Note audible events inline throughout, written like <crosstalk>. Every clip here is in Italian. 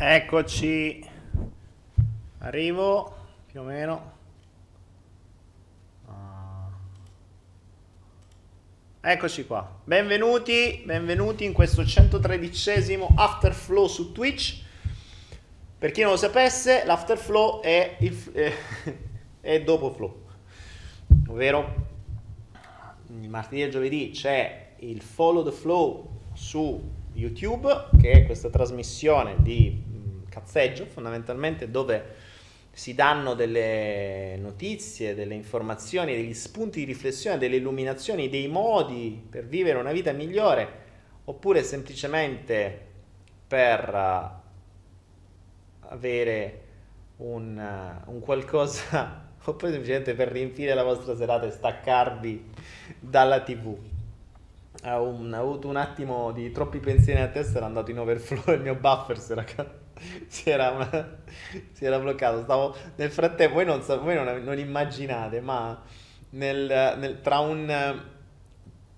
Eccoci, arrivo più o meno. Ah. Eccoci qua, benvenuti, benvenuti in questo 113esimo Afterflow su Twitch. Per chi non lo sapesse, l'Afterflow è, il, f- <laughs> è, dopo Flow, ovvero il martedì e giovedì c'è il Follow the Flow su YouTube, che è questa trasmissione di cazzeggio fondamentalmente dove si danno delle notizie, delle informazioni, degli spunti di riflessione, delle illuminazioni, dei modi per vivere una vita migliore, oppure semplicemente per uh, avere un, uh, un qualcosa, <laughs> oppure semplicemente per riempire la vostra serata e staccarvi dalla TV. Ho, un- ho avuto un attimo di troppi pensieri nella testa, era andato in overflow <laughs> il mio buffer si era, ca- <laughs> si era, si era bloccato. Stavo, nel frattempo, voi non, voi non, non immaginate, ma nel- nel- tra un,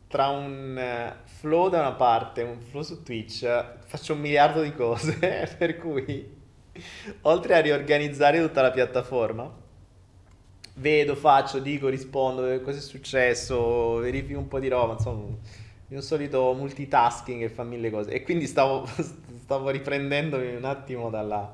tra un eh, flow da una parte, un flow su Twitch, faccio un miliardo di cose, <laughs> per cui oltre a riorganizzare tutta la piattaforma, vedo, faccio, dico, rispondo, cosa è successo, verifico un po' di roba, insomma, il mio solito multitasking e fa mille cose. E quindi stavo, <laughs> stavo riprendendomi un attimo dalla-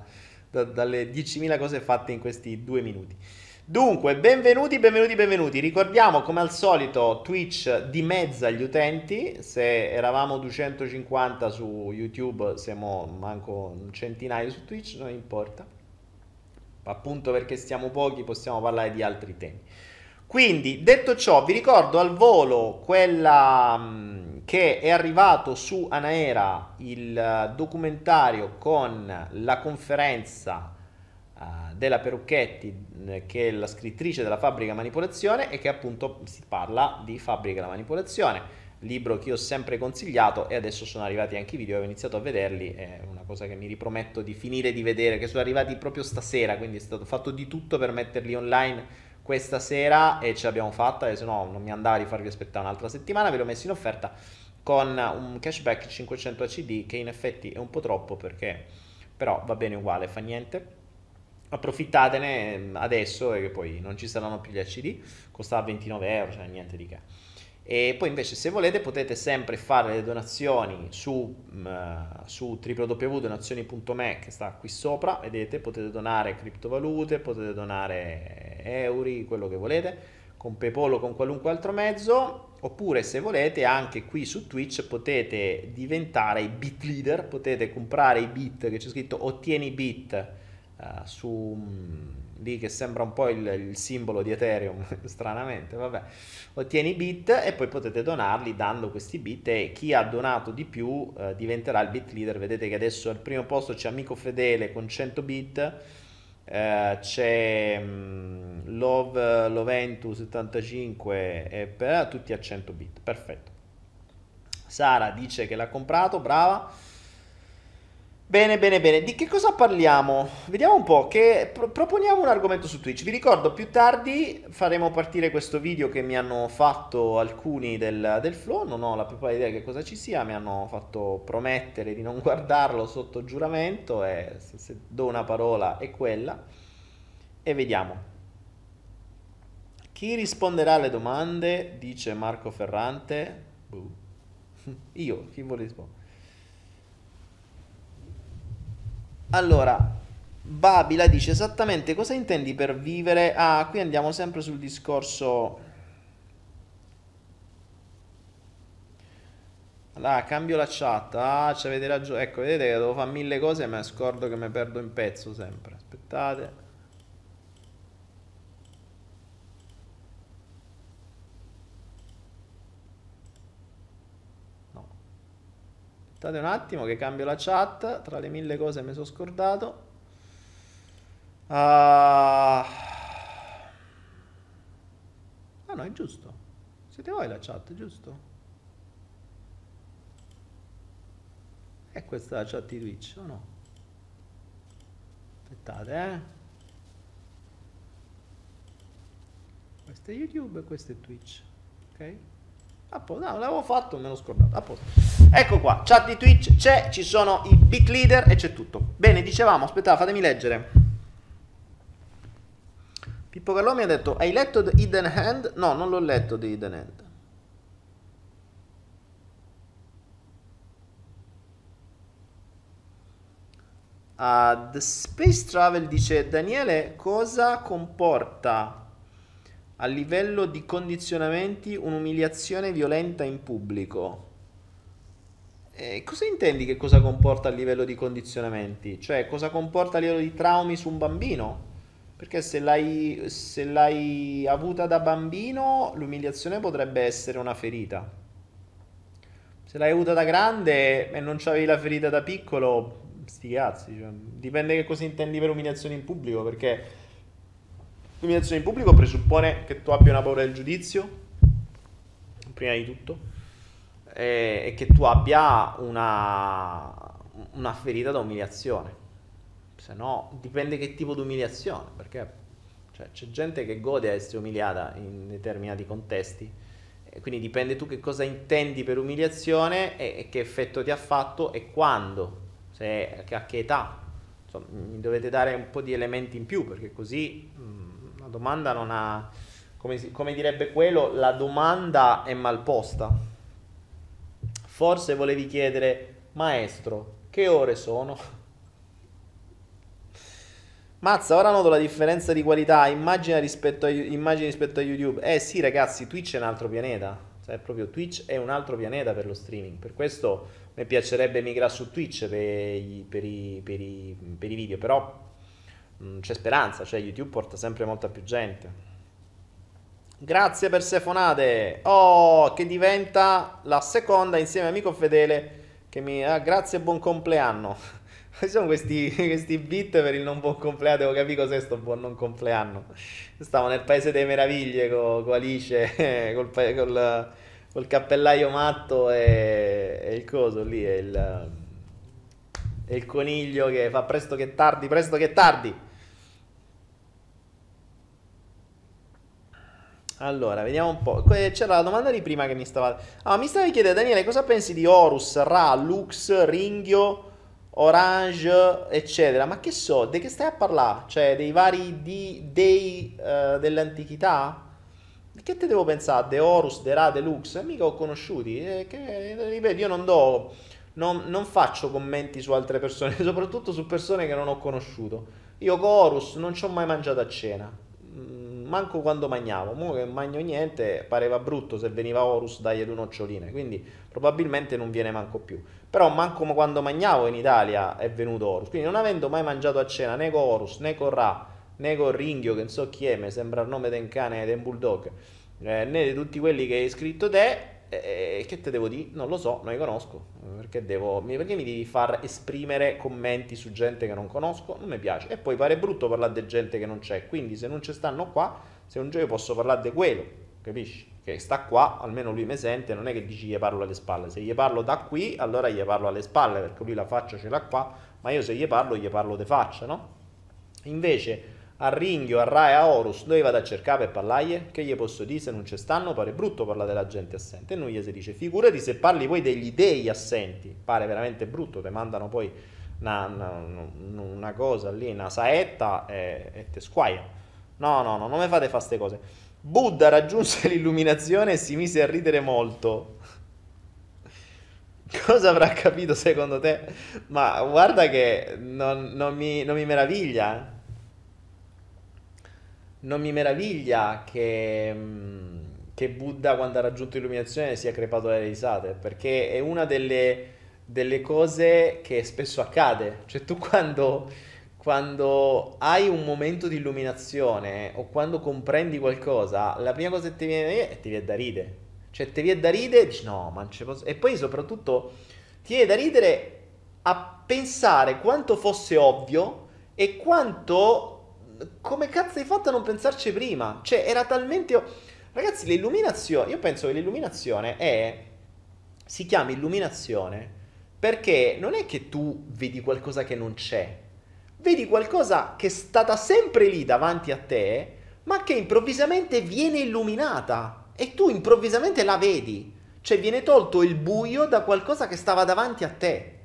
da- dalle 10.000 cose fatte in questi due minuti. Dunque, benvenuti, benvenuti, benvenuti. Ricordiamo come al solito Twitch dimezza gli utenti. Se eravamo 250 su YouTube, siamo manco un centinaio su Twitch, non importa. Appunto perché stiamo pochi, possiamo parlare di altri temi. Quindi, detto ciò, vi ricordo al volo quella mm, che è arrivato su Anaera il eh, documentario con la conferenza uh, della Perucchetti, che è la scrittrice della Fabbrica Manipolazione e che appunto si parla di Fabbrica della Manipolazione libro che io ho sempre consigliato e adesso sono arrivati anche i video, ho iniziato a vederli, è una cosa che mi riprometto di finire di vedere, che sono arrivati proprio stasera, quindi è stato fatto di tutto per metterli online questa sera e ce l'abbiamo fatta, e se no non mi andava di farvi aspettare un'altra settimana, ve l'ho messo in offerta con un cashback 500 ACD che in effetti è un po' troppo perché però va bene uguale, fa niente. Approfittatene adesso e che poi non ci saranno più gli ACD, costava 29 euro, cioè niente di che. E poi invece se volete potete sempre fare le donazioni su, uh, su www.donazioni.me che sta qui sopra, vedete, potete donare criptovalute, potete donare euro, quello che volete, con PayPal o con qualunque altro mezzo, oppure se volete anche qui su Twitch potete diventare i bit leader, potete comprare i bit che c'è scritto ottieni bit uh, su lì che sembra un po' il, il simbolo di Ethereum, <laughs> stranamente, vabbè, ottieni bit e poi potete donarli dando questi bit e chi ha donato di più eh, diventerà il bit leader, vedete che adesso al primo posto c'è Amico Fedele con 100 bit, eh, c'è um, Love Loventu 75 e per tutti a 100 bit, perfetto. Sara dice che l'ha comprato, brava. Bene, bene, bene. Di che cosa parliamo? Vediamo un po'. Che pro- proponiamo un argomento su Twitch. Vi ricordo più tardi faremo partire questo video che mi hanno fatto alcuni del, del flow. Non ho la più pallida idea che cosa ci sia. Mi hanno fatto promettere di non <laughs> guardarlo sotto giuramento. E se, se do una parola è quella. E vediamo. Chi risponderà alle domande? Dice Marco Ferrante. Buh. <laughs> Io, chi vuole rispondere? Allora, Babila dice esattamente cosa intendi per vivere. Ah, qui andiamo sempre sul discorso. Allora, cambio la chat. Ah, ci avete ragione. Ecco, vedete che devo fare mille cose, ma scordo che mi perdo in pezzo sempre. Aspettate. Aspettate un attimo che cambio la chat, tra le mille cose mi sono scordato. Uh... Ah no, è giusto. Siete voi la chat, giusto? E questa è la chat di Twitch, o no? Aspettate, eh. Questo è YouTube e questo è Twitch. Ok? A no, l'avevo fatto, me l'ho scordato. A. Ecco qua, chat di Twitch c'è, ci sono i bit leader e c'è tutto. Bene, dicevamo, aspettate, fatemi leggere. Pippo Carlo mi ha detto, hai letto The Hidden Hand? No, non l'ho letto The Hidden Hand. Uh, The Space Travel dice Daniele cosa comporta a livello di condizionamenti un'umiliazione violenta in pubblico. Eh, cosa intendi che cosa comporta a livello di condizionamenti? Cioè, cosa comporta a livello di traumi su un bambino? Perché se l'hai, se l'hai avuta da bambino, l'umiliazione potrebbe essere una ferita. Se l'hai avuta da grande e non c'avevi la ferita da piccolo, sti cazzi. Cioè, dipende che cosa intendi per umiliazione in pubblico, perché L'umiliazione in pubblico presuppone che tu abbia una paura del giudizio, prima di tutto, e, e che tu abbia una, una ferita da umiliazione. Se no, dipende che tipo di umiliazione, perché cioè, c'è gente che gode a essere umiliata in determinati contesti, quindi dipende tu che cosa intendi per umiliazione e, e che effetto ti ha fatto e quando, se, a che età. Insomma, mi dovete dare un po' di elementi in più, perché così... Mh, mm, la domanda non ha, come, come direbbe quello, la domanda è mal posta. Forse volevi chiedere, maestro, che ore sono? Mazza, ora noto la differenza di qualità, immagine rispetto immagini rispetto a YouTube. Eh sì ragazzi, Twitch è un altro pianeta. Cioè, proprio Twitch è un altro pianeta per lo streaming. Per questo mi piacerebbe migrare su Twitch per i, per i, per i, per i video, però c'è speranza, cioè YouTube porta sempre molta più gente. Grazie per Sefonate. Oh, che diventa la seconda insieme amico fedele che mi... Ah, grazie e buon compleanno. <laughs> Ci sono questi, questi beat per il non buon compleanno, devo capire cos'è sto buon non compleanno. Stavo nel paese delle meraviglie con, con Alice, <laughs> col, col, col, cappellaio matto e, e, il coso lì, e il, e il coniglio che fa presto che tardi, presto che tardi. Allora, vediamo un po'. C'era la domanda di prima che mi stava... Ah, mi stavi chiedendo, Daniele, cosa pensi di Horus, Ra, Lux, Ringhio Orange, eccetera. Ma che so, di che stai a parlare? Cioè, dei vari di, dei uh, dell'antichità? Che te devo pensare? De Horus, De Ra, De Lux? Mica ho conosciuti. Eh, che, ripeto, io non do... Non, non, faccio commenti su altre persone, <laughs> soprattutto su persone che non ho conosciuto. Io con Horus non ci ho mai mangiato a cena. Manco quando mangiavo. Mo che magno niente, pareva brutto se veniva Horus dagli due noccioline. Quindi probabilmente non viene manco più. Però manco quando mangiavo in Italia è venuto Horus. Quindi non avendo mai mangiato a cena né con Horus, né con Ra, né con Ringhio, che non so chi è, mi sembra il nome del cane del bulldog, eh, né di tutti quelli che hai scritto te, eh, che te devo dire? Non lo so, non li conosco. Perché, devo, perché mi devi far esprimere commenti su gente che non conosco? Non mi piace. E poi pare brutto parlare di gente che non c'è. Quindi se non ci stanno qua, se un giorno posso parlare di quello, capisci? che sta qua, almeno lui mi sente, non è che dici gli parlo alle spalle, se gli parlo da qui, allora gli parlo alle spalle, perché lui la faccia ce l'ha qua, ma io se gli parlo, gli parlo di faccia, no? Invece a Ringhio, a Ra e a Horus, dove vado a cercare per parlargli? Che gli posso dire se non ci stanno? Pare brutto parlare della gente assente. E non gli si dice, figurati se parli poi degli dei assenti, pare veramente brutto, ti mandano poi una, una, una cosa lì, una saetta e, e te squaia. No, no, no, non mi fate fare queste cose. Buddha raggiunse <laughs> l'illuminazione e si mise a ridere molto. <laughs> Cosa avrà capito secondo te? Ma guarda che non, non, mi, non mi meraviglia. Non mi meraviglia che, mm, che, Buddha quando ha raggiunto l'illuminazione sia crepato dalle risate, perché è una delle, delle cose che spesso accade. Cioè tu quando quando hai un momento di illuminazione o quando comprendi qualcosa, la prima cosa che ti viene è ti viene da ridere. Cioè, ti viene da ridere e dici no, ma non ci posso... E poi soprattutto ti viene da ridere a pensare quanto fosse ovvio e quanto... Come cazzo hai fatto a non pensarci prima? Cioè, era talmente... Ragazzi, l'illuminazione... Io penso che l'illuminazione è... Si chiama illuminazione perché non è che tu vedi qualcosa che non c'è vedi qualcosa che è stata sempre lì davanti a te, ma che improvvisamente viene illuminata e tu improvvisamente la vedi. Cioè viene tolto il buio da qualcosa che stava davanti a te.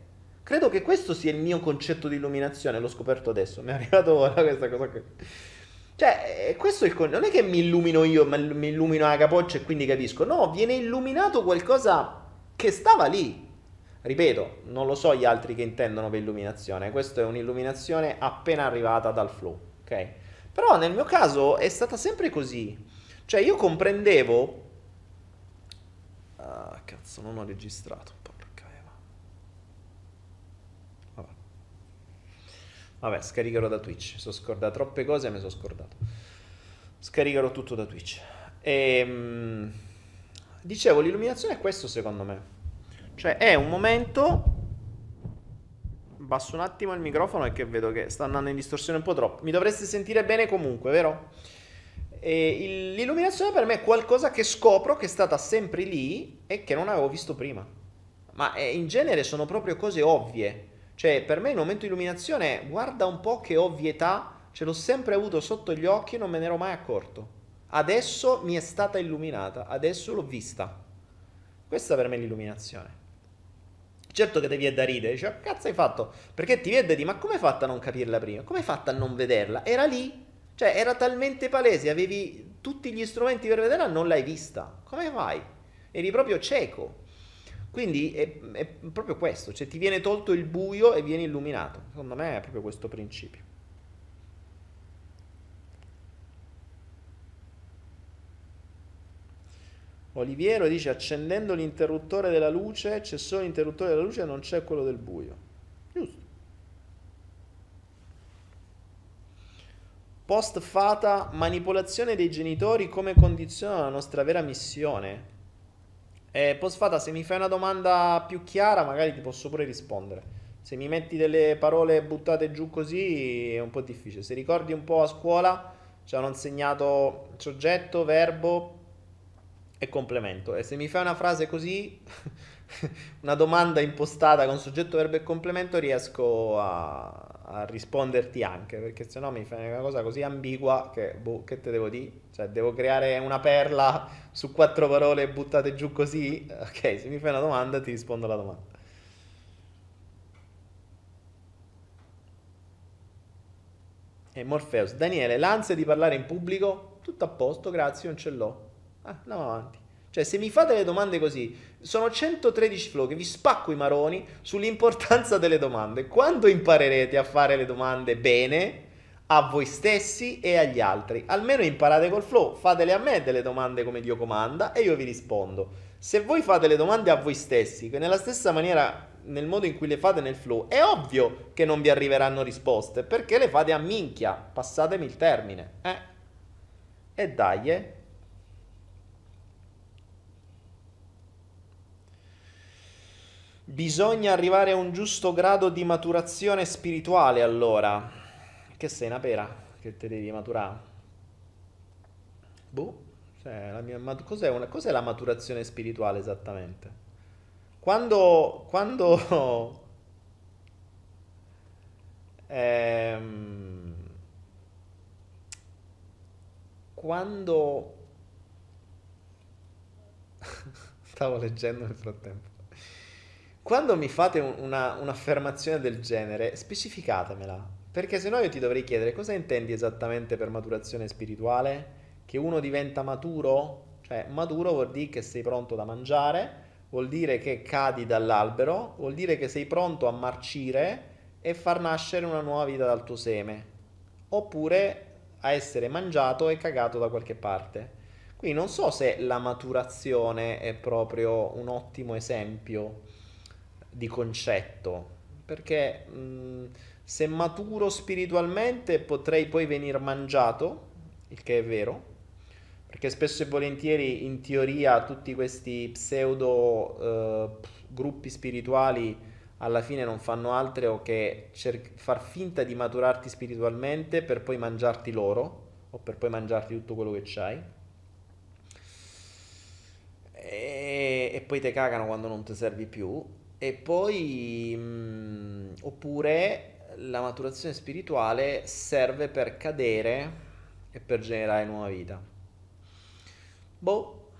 Credo che questo sia il mio concetto di illuminazione, l'ho scoperto adesso, mi è arrivato ora questa cosa qui. Cioè, eh, questo è il concetto, non è che mi illumino io, ma mi illumino la capoccia e quindi capisco. No, viene illuminato qualcosa che stava lì, Ripeto, non lo so gli altri che intendono per illuminazione, questa è un'illuminazione appena arrivata dal flow, ok? Però nel mio caso è stata sempre così. Cioè io comprendevo... Ah, cazzo, non ho registrato. Porca Eva. Vabbè. Vabbè, scaricherò da Twitch. Sono scordato troppe cose mi sono scordato. Scaricherò tutto da Twitch. E... Ehm, dicevo, l'illuminazione è questo secondo me. Cioè è un momento... Basso un attimo il microfono perché vedo che sta andando in distorsione un po' troppo. Mi dovreste sentire bene comunque, vero? E l'illuminazione per me è qualcosa che scopro che è stata sempre lì e che non avevo visto prima. Ma eh, in genere sono proprio cose ovvie. Cioè, per me il momento di illuminazione, guarda un po' che ovvietà, ce l'ho sempre avuto sotto gli occhi e non me ne ero mai accorto. Adesso mi è stata illuminata, adesso l'ho vista. Questa per me è l'illuminazione. Certo che ti viene da ridere, dice, cazzo hai fatto? Perché ti vede di, ma come hai fatto a non capirla prima? Come hai fatto a non vederla? Era lì, cioè era talmente palese, avevi tutti gli strumenti per vederla, non l'hai vista. Come fai? Eri proprio cieco. Quindi è, è proprio questo, cioè ti viene tolto il buio e viene illuminato. Secondo me è proprio questo principio. Oliviero dice accendendo l'interruttore della luce c'è solo l'interruttore della luce e non c'è quello del buio. Giusto. Post fata, manipolazione dei genitori come condiziona la nostra vera missione. E post fata, se mi fai una domanda più chiara, magari ti posso pure rispondere. Se mi metti delle parole buttate giù così è un po' difficile. Se ricordi un po' a scuola ci hanno insegnato soggetto, verbo e complemento. E se mi fai una frase così, <laughs> una domanda impostata con soggetto, verbo e complemento, riesco a, a risponderti anche, perché se no mi fai una cosa così ambigua che, boh, che te devo dire? Cioè, devo creare una perla su quattro parole buttate giù così? Ok, se mi fai una domanda ti rispondo alla domanda. E Morpheus, Daniele, l'ansia di parlare in pubblico? Tutto a posto, grazie, non ce l'ho. Ah, andiamo avanti. Cioè, se mi fate le domande così, sono 113 flow che vi spacco i maroni sull'importanza delle domande. Quando imparerete a fare le domande bene a voi stessi e agli altri? Almeno imparate col flow, fatele a me delle domande come Dio comanda e io vi rispondo. Se voi fate le domande a voi stessi, che nella stessa maniera nel modo in cui le fate nel flow, è ovvio che non vi arriveranno risposte, perché le fate a minchia, passatemi il termine. Eh? E dai, eh? Bisogna arrivare a un giusto grado di maturazione spirituale allora. Che sei una pera che te devi maturare? Boh, cioè, la mia, cos'è, una, cos'è la maturazione spirituale esattamente? Quando, quando <laughs> ehm, quando <laughs> stavo leggendo nel frattempo. Quando mi fate una, un'affermazione del genere, specificatemela, perché se no io ti dovrei chiedere cosa intendi esattamente per maturazione spirituale? Che uno diventa maturo? Cioè, maturo vuol dire che sei pronto da mangiare, vuol dire che cadi dall'albero, vuol dire che sei pronto a marcire e far nascere una nuova vita dal tuo seme, oppure a essere mangiato e cagato da qualche parte. Quindi non so se la maturazione è proprio un ottimo esempio di concetto, perché mh, se maturo spiritualmente potrei poi venire mangiato, il che è vero, perché spesso e volentieri in teoria tutti questi pseudo eh, gruppi spirituali alla fine non fanno altro che cer- far finta di maturarti spiritualmente per poi mangiarti loro o per poi mangiarti tutto quello che c'hai. E, e poi te cagano quando non ti servi più e poi mh, mm, oppure la maturazione spirituale serve per cadere e per generare nuova vita Boh,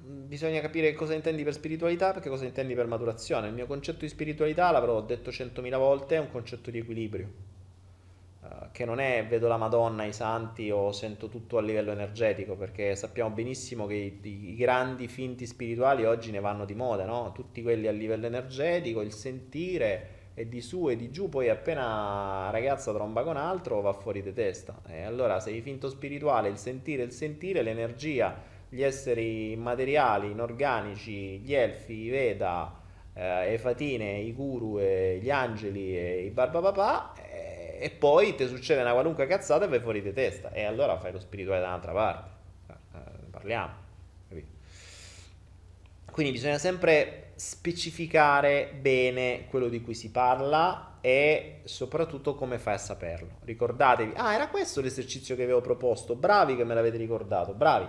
bisogna capire cosa intendi per spiritualità perché cosa intendi per maturazione. Il mio concetto di spiritualità, l'avrò detto centomila volte, è un concetto di equilibrio. Uh, che non è vedo la Madonna, i santi o sento tutto a livello energetico, perché sappiamo benissimo che i, i grandi finti spirituali oggi ne vanno di moda, no? Tutti quelli a livello energetico, il sentire e di su e di giù, poi appena ragazza tromba con altro va fuori di testa. E allora sei finto spirituale, il sentire, il sentire, l'energia gli esseri immateriali, inorganici, gli elfi, i Veda, eh, le fatine, i guru, e gli angeli e i barbapapà e, poi ti succede una qualunque cazzata e vai fuori di testa e allora fai lo spirituale da un'altra parte. Eh, eh, parliamo. Capito? Quindi bisogna sempre specificare bene quello di cui si parla e soprattutto come fai a saperlo. Ricordatevi, ah era questo l'esercizio che avevo proposto, bravi che me l'avete ricordato, bravi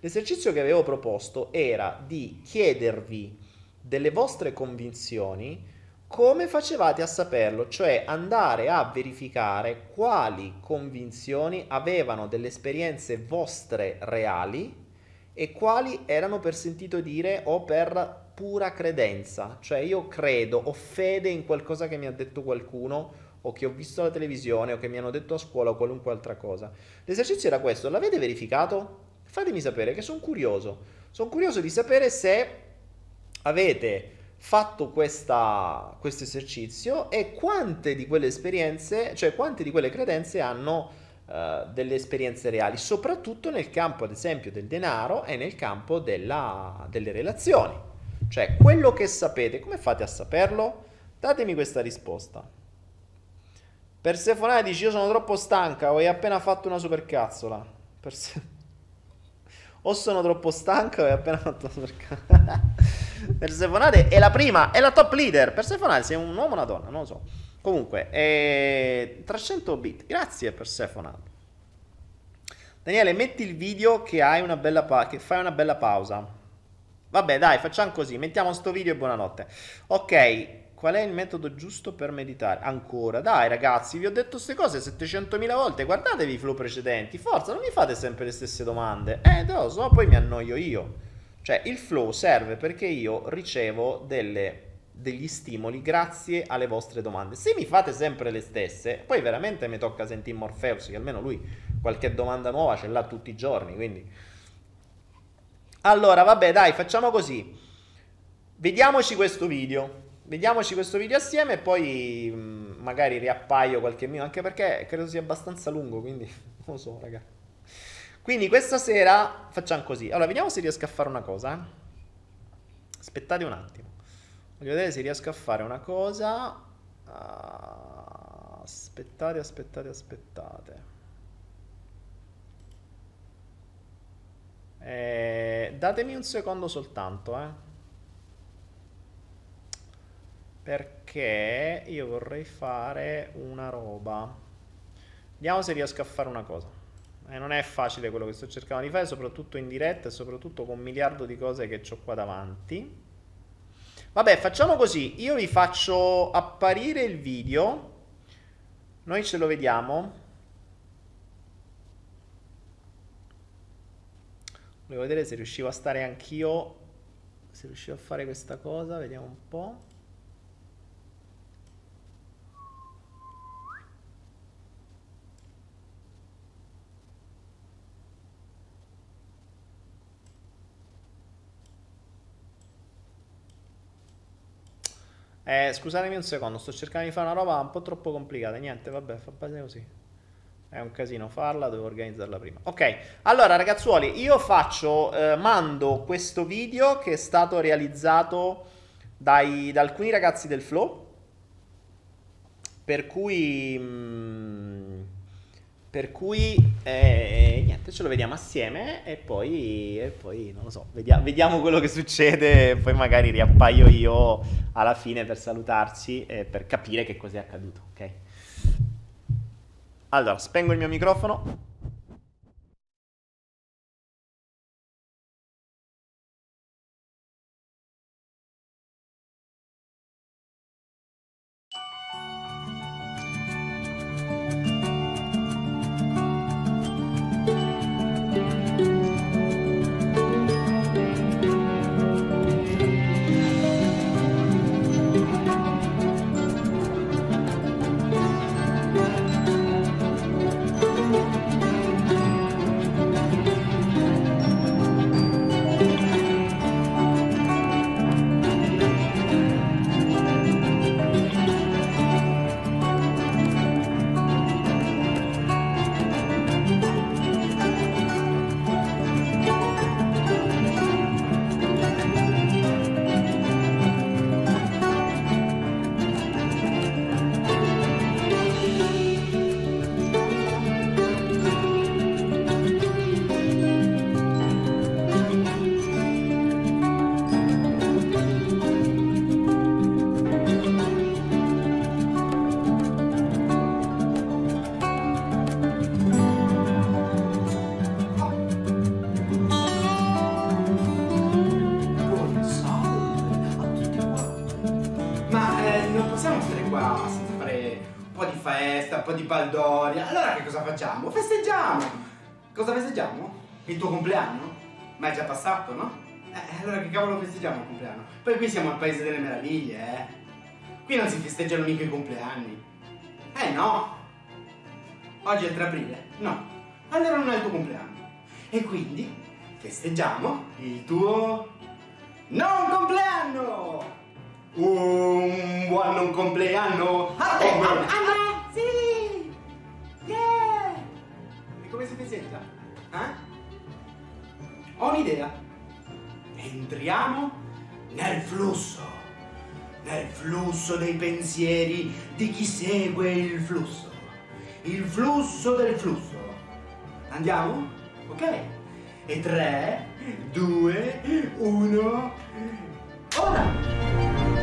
L'esercizio che avevo proposto era di chiedervi delle vostre convinzioni come facevate a saperlo, cioè andare a verificare quali convinzioni avevano delle esperienze vostre reali e quali erano per sentito dire o per pura credenza, cioè io credo, ho fede in qualcosa che mi ha detto qualcuno o che ho visto alla televisione o che mi hanno detto a scuola o qualunque altra cosa. L'esercizio era questo, l'avete verificato? Fatemi sapere che sono curioso. Sono curioso di sapere se avete fatto questo esercizio e quante di quelle esperienze, cioè quante di quelle credenze hanno uh, delle esperienze reali, soprattutto nel campo ad esempio del denaro e nel campo della, delle relazioni. Cioè quello che sapete, come fate a saperlo? Datemi questa risposta. Persefonale dice io sono troppo stanca, ho appena fatto una supercazzola. Perse... <laughs> O sono troppo stanca o hai appena fatto una supercazzola. <laughs> Persefonale è la prima, è la top leader. Persefonale sei un uomo o una donna, non lo so. Comunque, è 300 bit. Grazie Persefonale. Daniele, metti il video che, pa- che fai una bella pausa. Vabbè, dai, facciamo così. Mettiamo sto video e buonanotte. Ok, qual è il metodo giusto per meditare? Ancora, dai ragazzi, vi ho detto queste cose 700.000 volte. Guardatevi i flow precedenti. Forza, non mi fate sempre le stesse domande. Eh, lo so, poi mi annoio io. Cioè, il flow serve perché io ricevo delle degli stimoli grazie alle vostre domande. Se mi fate sempre le stesse, poi veramente mi tocca sentire Morpheus, che almeno lui qualche domanda nuova ce l'ha tutti i giorni, quindi... Allora, vabbè, dai, facciamo così. Vediamoci questo video. Vediamoci questo video assieme e poi mm, magari riappaio qualche minuto, anche perché credo sia abbastanza lungo, quindi <laughs> non lo so, raga. Quindi questa sera facciamo così. Allora, vediamo se riesco a fare una cosa. Eh. Aspettate un attimo. Voglio vedere se riesco a fare una cosa. Uh, aspettate, aspettate, aspettate. Eh, datemi un secondo soltanto, eh. Perché io vorrei fare una roba. Vediamo se riesco a fare una cosa. Eh, non è facile quello che sto cercando di fare, soprattutto in diretta e soprattutto con un miliardo di cose che ho qua davanti. Vabbè, facciamo così. Io vi faccio apparire il video. Noi ce lo vediamo. Volevo vedere se riuscivo a stare anch'io. Se riuscivo a fare questa cosa. Vediamo un po'. Eh, scusatemi un secondo, sto cercando di fare una roba un po' troppo complicata. Niente, vabbè, fa bene così. È un casino farla, devo organizzarla prima. Ok, allora ragazzuoli, io faccio, eh, mando questo video che è stato realizzato dai, da alcuni ragazzi del Flow. Per cui... Mh, mm, per cui eh, niente, ce lo vediamo assieme e poi, e poi non lo so, vediamo, vediamo quello che succede poi magari riappaio io alla fine per salutarci e per capire che cos'è accaduto, ok? Allora, spengo il mio microfono. Baldoria. Allora che cosa facciamo? Festeggiamo! Cosa festeggiamo? Il tuo compleanno? Ma è già passato, no? Eh, allora che cavolo festeggiamo il compleanno? Poi qui siamo al paese delle meraviglie, eh? Qui non si festeggiano mica i compleanni. Eh no! Oggi è il 3 aprile? No. Allora non è il tuo compleanno. E quindi festeggiamo il tuo non compleanno! Un buon non compleanno! A te! Oh, a, a me! come si festeggia? Eh? Ho un'idea. Entriamo nel flusso, nel flusso dei pensieri di chi segue il flusso. il flusso del flusso. Andiamo? Ok. E 3, 2, 1. Ora!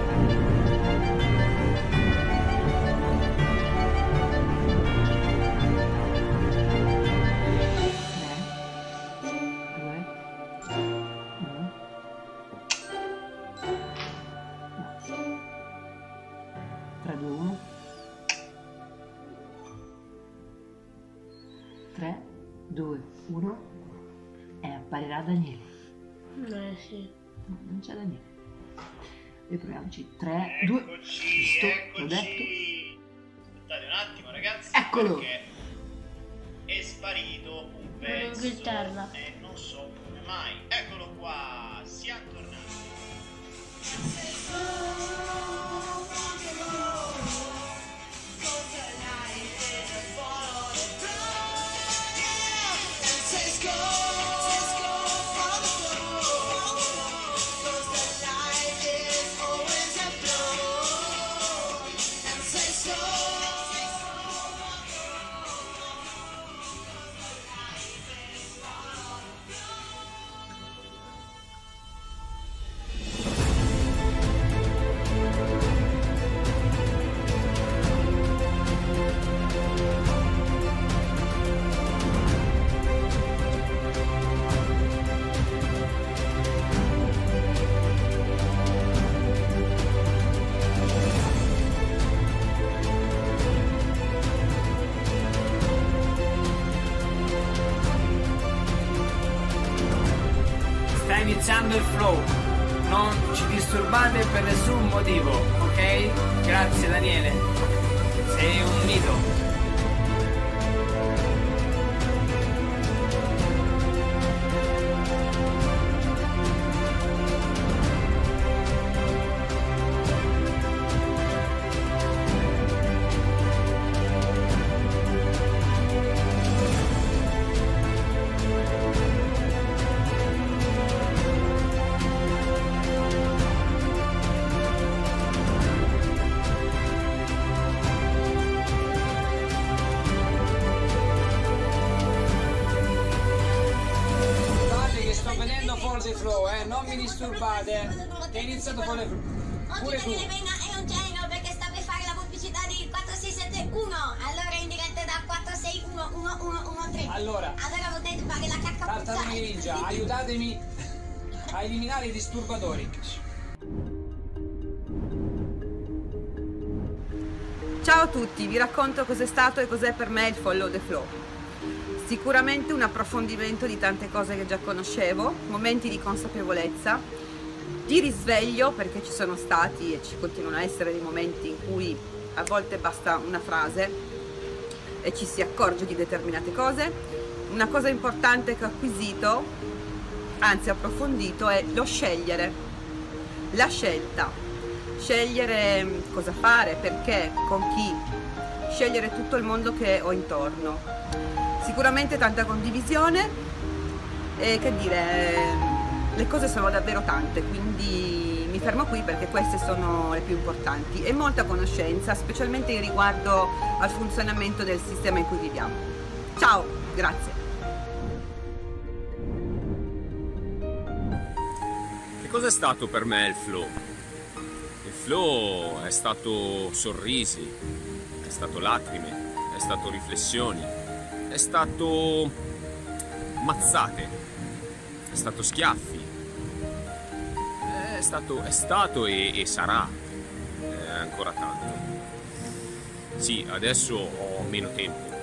1 e eh, apparirà Daniele. Eh sì. Non c'è Daniele. Riproviamoci. 3, 2. Giusto, l'ho detto. Aspettate un attimo ragazzi. Eccolo. è sparito un pezzo. In e non so come mai. Eccolo qua. Siamo tornati. Ci disturbate per nessun motivo, ok? Grazie Daniele. Ninja, aiutatemi a eliminare i disturbatori. Ciao a tutti, vi racconto cos'è stato e cos'è per me il Follow the Flow. Sicuramente un approfondimento di tante cose che già conoscevo, momenti di consapevolezza, di risveglio perché ci sono stati e ci continuano a essere dei momenti in cui a volte basta una frase e ci si accorge di determinate cose. Una cosa importante che ho acquisito, anzi approfondito, è lo scegliere, la scelta, scegliere mm, cosa fare, perché, con chi, scegliere tutto il mondo che ho intorno. Sicuramente tanta condivisione e che dire, eh, le cose sono davvero tante, quindi mi fermo qui perché queste sono le più importanti e molta conoscenza, specialmente riguardo al funzionamento del sistema in cui viviamo. Ciao, grazie. Che cosa è stato per me il flow? Il flow è stato sorrisi, è stato lacrime, è stato riflessioni, è stato mazzate, è stato schiaffi, è stato, è stato e, e sarà eh, ancora tanto. Sì, adesso ho meno tempo,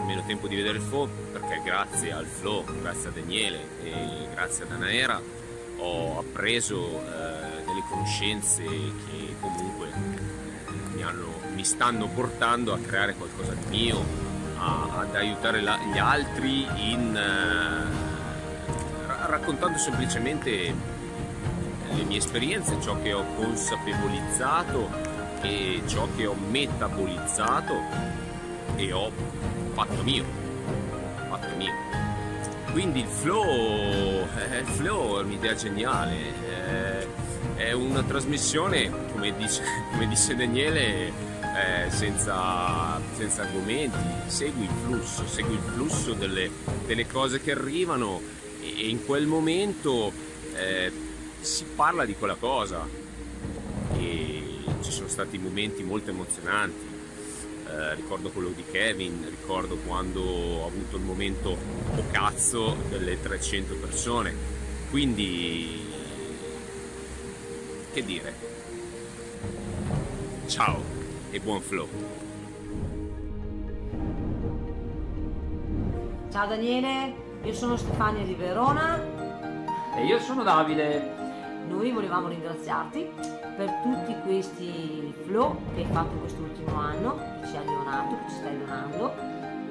ho meno tempo di vedere il flow perché grazie al flow, grazie a Daniele e grazie ad Anaera ho appreso eh, delle conoscenze che comunque eh, mi, hanno- mi stanno portando a creare qualcosa di mio, a- ad aiutare la- gli altri in, eh, ra- raccontando semplicemente le mie esperienze, ciò che ho consapevolizzato e ciò che ho metabolizzato e ho fatto mio. Quindi il flow, eh, il flow è un'idea geniale, eh, è una trasmissione, come dice, <laughs> come disse Daniele, eh, senza, senza, argomenti, segui il flusso, segui il flusso delle, delle cose che arrivano e, in quel momento eh, si parla di quella cosa. E ci sono stati momenti molto emozionanti. Eh, ricordo quello di Kevin, ricordo quando ho avuto il momento o oh cazzo delle 300 persone. Quindi, che dire? Ciao e buon flow. Ciao Daniele, io sono Stefania di Verona. E io sono Davide. Noi volevamo ringraziarti per tutti questi flow che hai fatto quest'ultimo anno, che ci hai donato, che ci stai donando.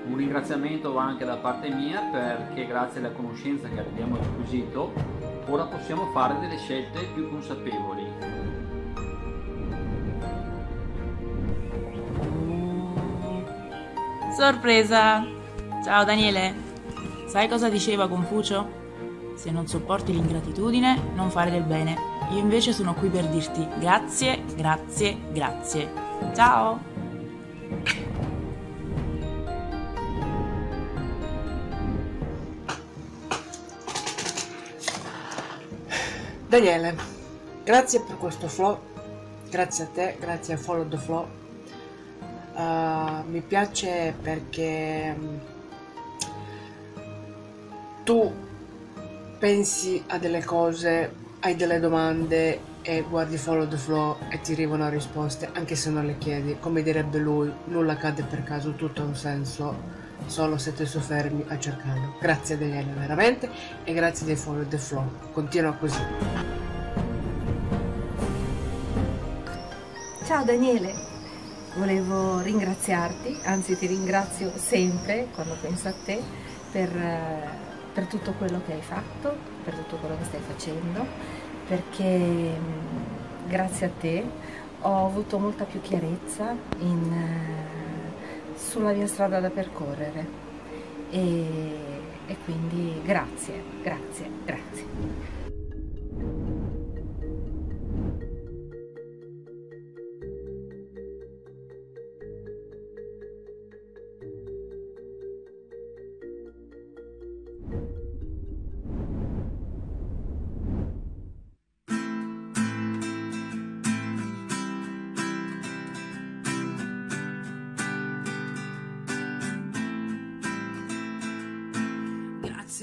Un ringraziamento va anche da parte mia perché grazie alla conoscenza che abbiamo acquisito ora possiamo fare delle scelte più consapevoli. Sorpresa! Ciao Daniele! Sai cosa diceva Confucio? Se non sopporti l'ingratitudine, non fare del bene. Io invece sono qui per dirti grazie, grazie, grazie. Ciao! Daniele, grazie per questo flow, grazie a te, grazie a Follow the Flow. Uh, mi piace perché mm, tu pensi a delle cose, hai delle domande e guardi follow the flow e ti arrivano risposte anche se non le chiedi. Come direbbe lui, nulla cade per caso, tutto ha un senso, solo se ti soffermi a cercarlo. Grazie Daniele veramente e grazie di follow the flow. Continua così. Ciao Daniele, volevo ringraziarti, anzi ti ringrazio sempre quando penso a te per eh, per tutto quello che hai fatto, per tutto quello che stai facendo, perché mm, grazie a te ho avuto molta più chiarezza in, eh, sulla mia strada da percorrere e, e quindi grazie, grazie, grazie.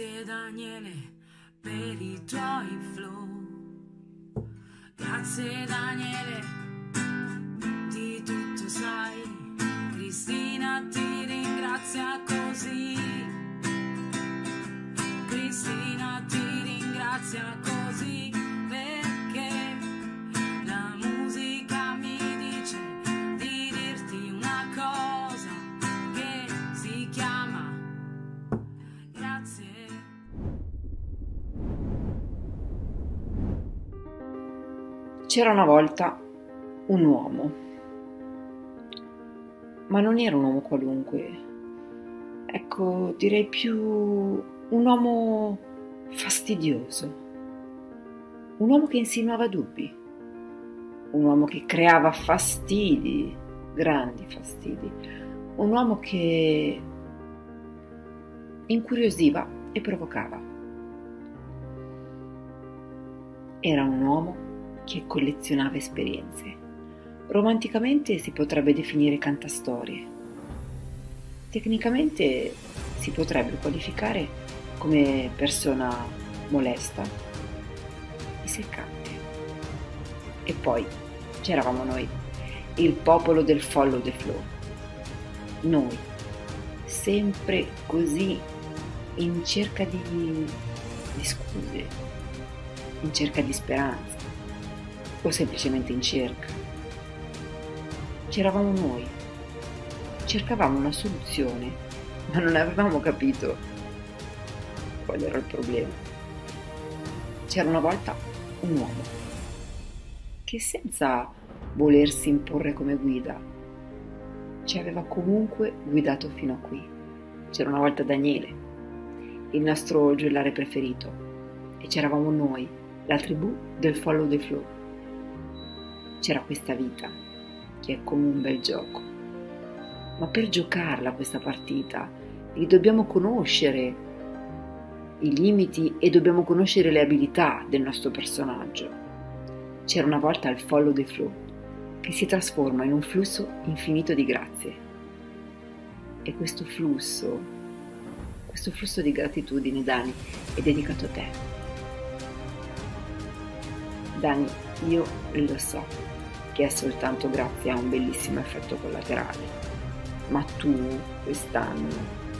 Grazie Daniele per i tuoi flow. Grazie Daniele, di tutto sai. Cristina ti ringrazia così. C'era una volta un uomo, ma non era un uomo qualunque, ecco direi più un uomo fastidioso, un uomo che insinuava dubbi, un uomo che creava fastidi, grandi fastidi, un uomo che incuriosiva e provocava. Era un uomo che collezionava esperienze. Romanticamente si potrebbe definire cantastorie. Tecnicamente si potrebbe qualificare come persona molesta e seccante. E poi c'eravamo noi, il popolo del follow the flow. Noi, sempre così in cerca di, di scuse, in cerca di speranza o semplicemente in cerca. C'eravamo noi, cercavamo una soluzione, ma non avevamo capito qual era il problema. C'era una volta un uomo che senza volersi imporre come guida ci aveva comunque guidato fino a qui. C'era una volta Daniele, il nostro giullare preferito, e c'eravamo noi, la tribù del Follow the Flow c'era questa vita che è come un bel gioco. Ma per giocarla questa partita li dobbiamo conoscere i limiti e dobbiamo conoscere le abilità del nostro personaggio. C'era una volta il follow the flow, che si trasforma in un flusso infinito di grazie. E questo flusso, questo flusso di gratitudine, Dani, è dedicato a te. Dani, io lo so che è soltanto grazie a un bellissimo effetto collaterale, ma tu quest'anno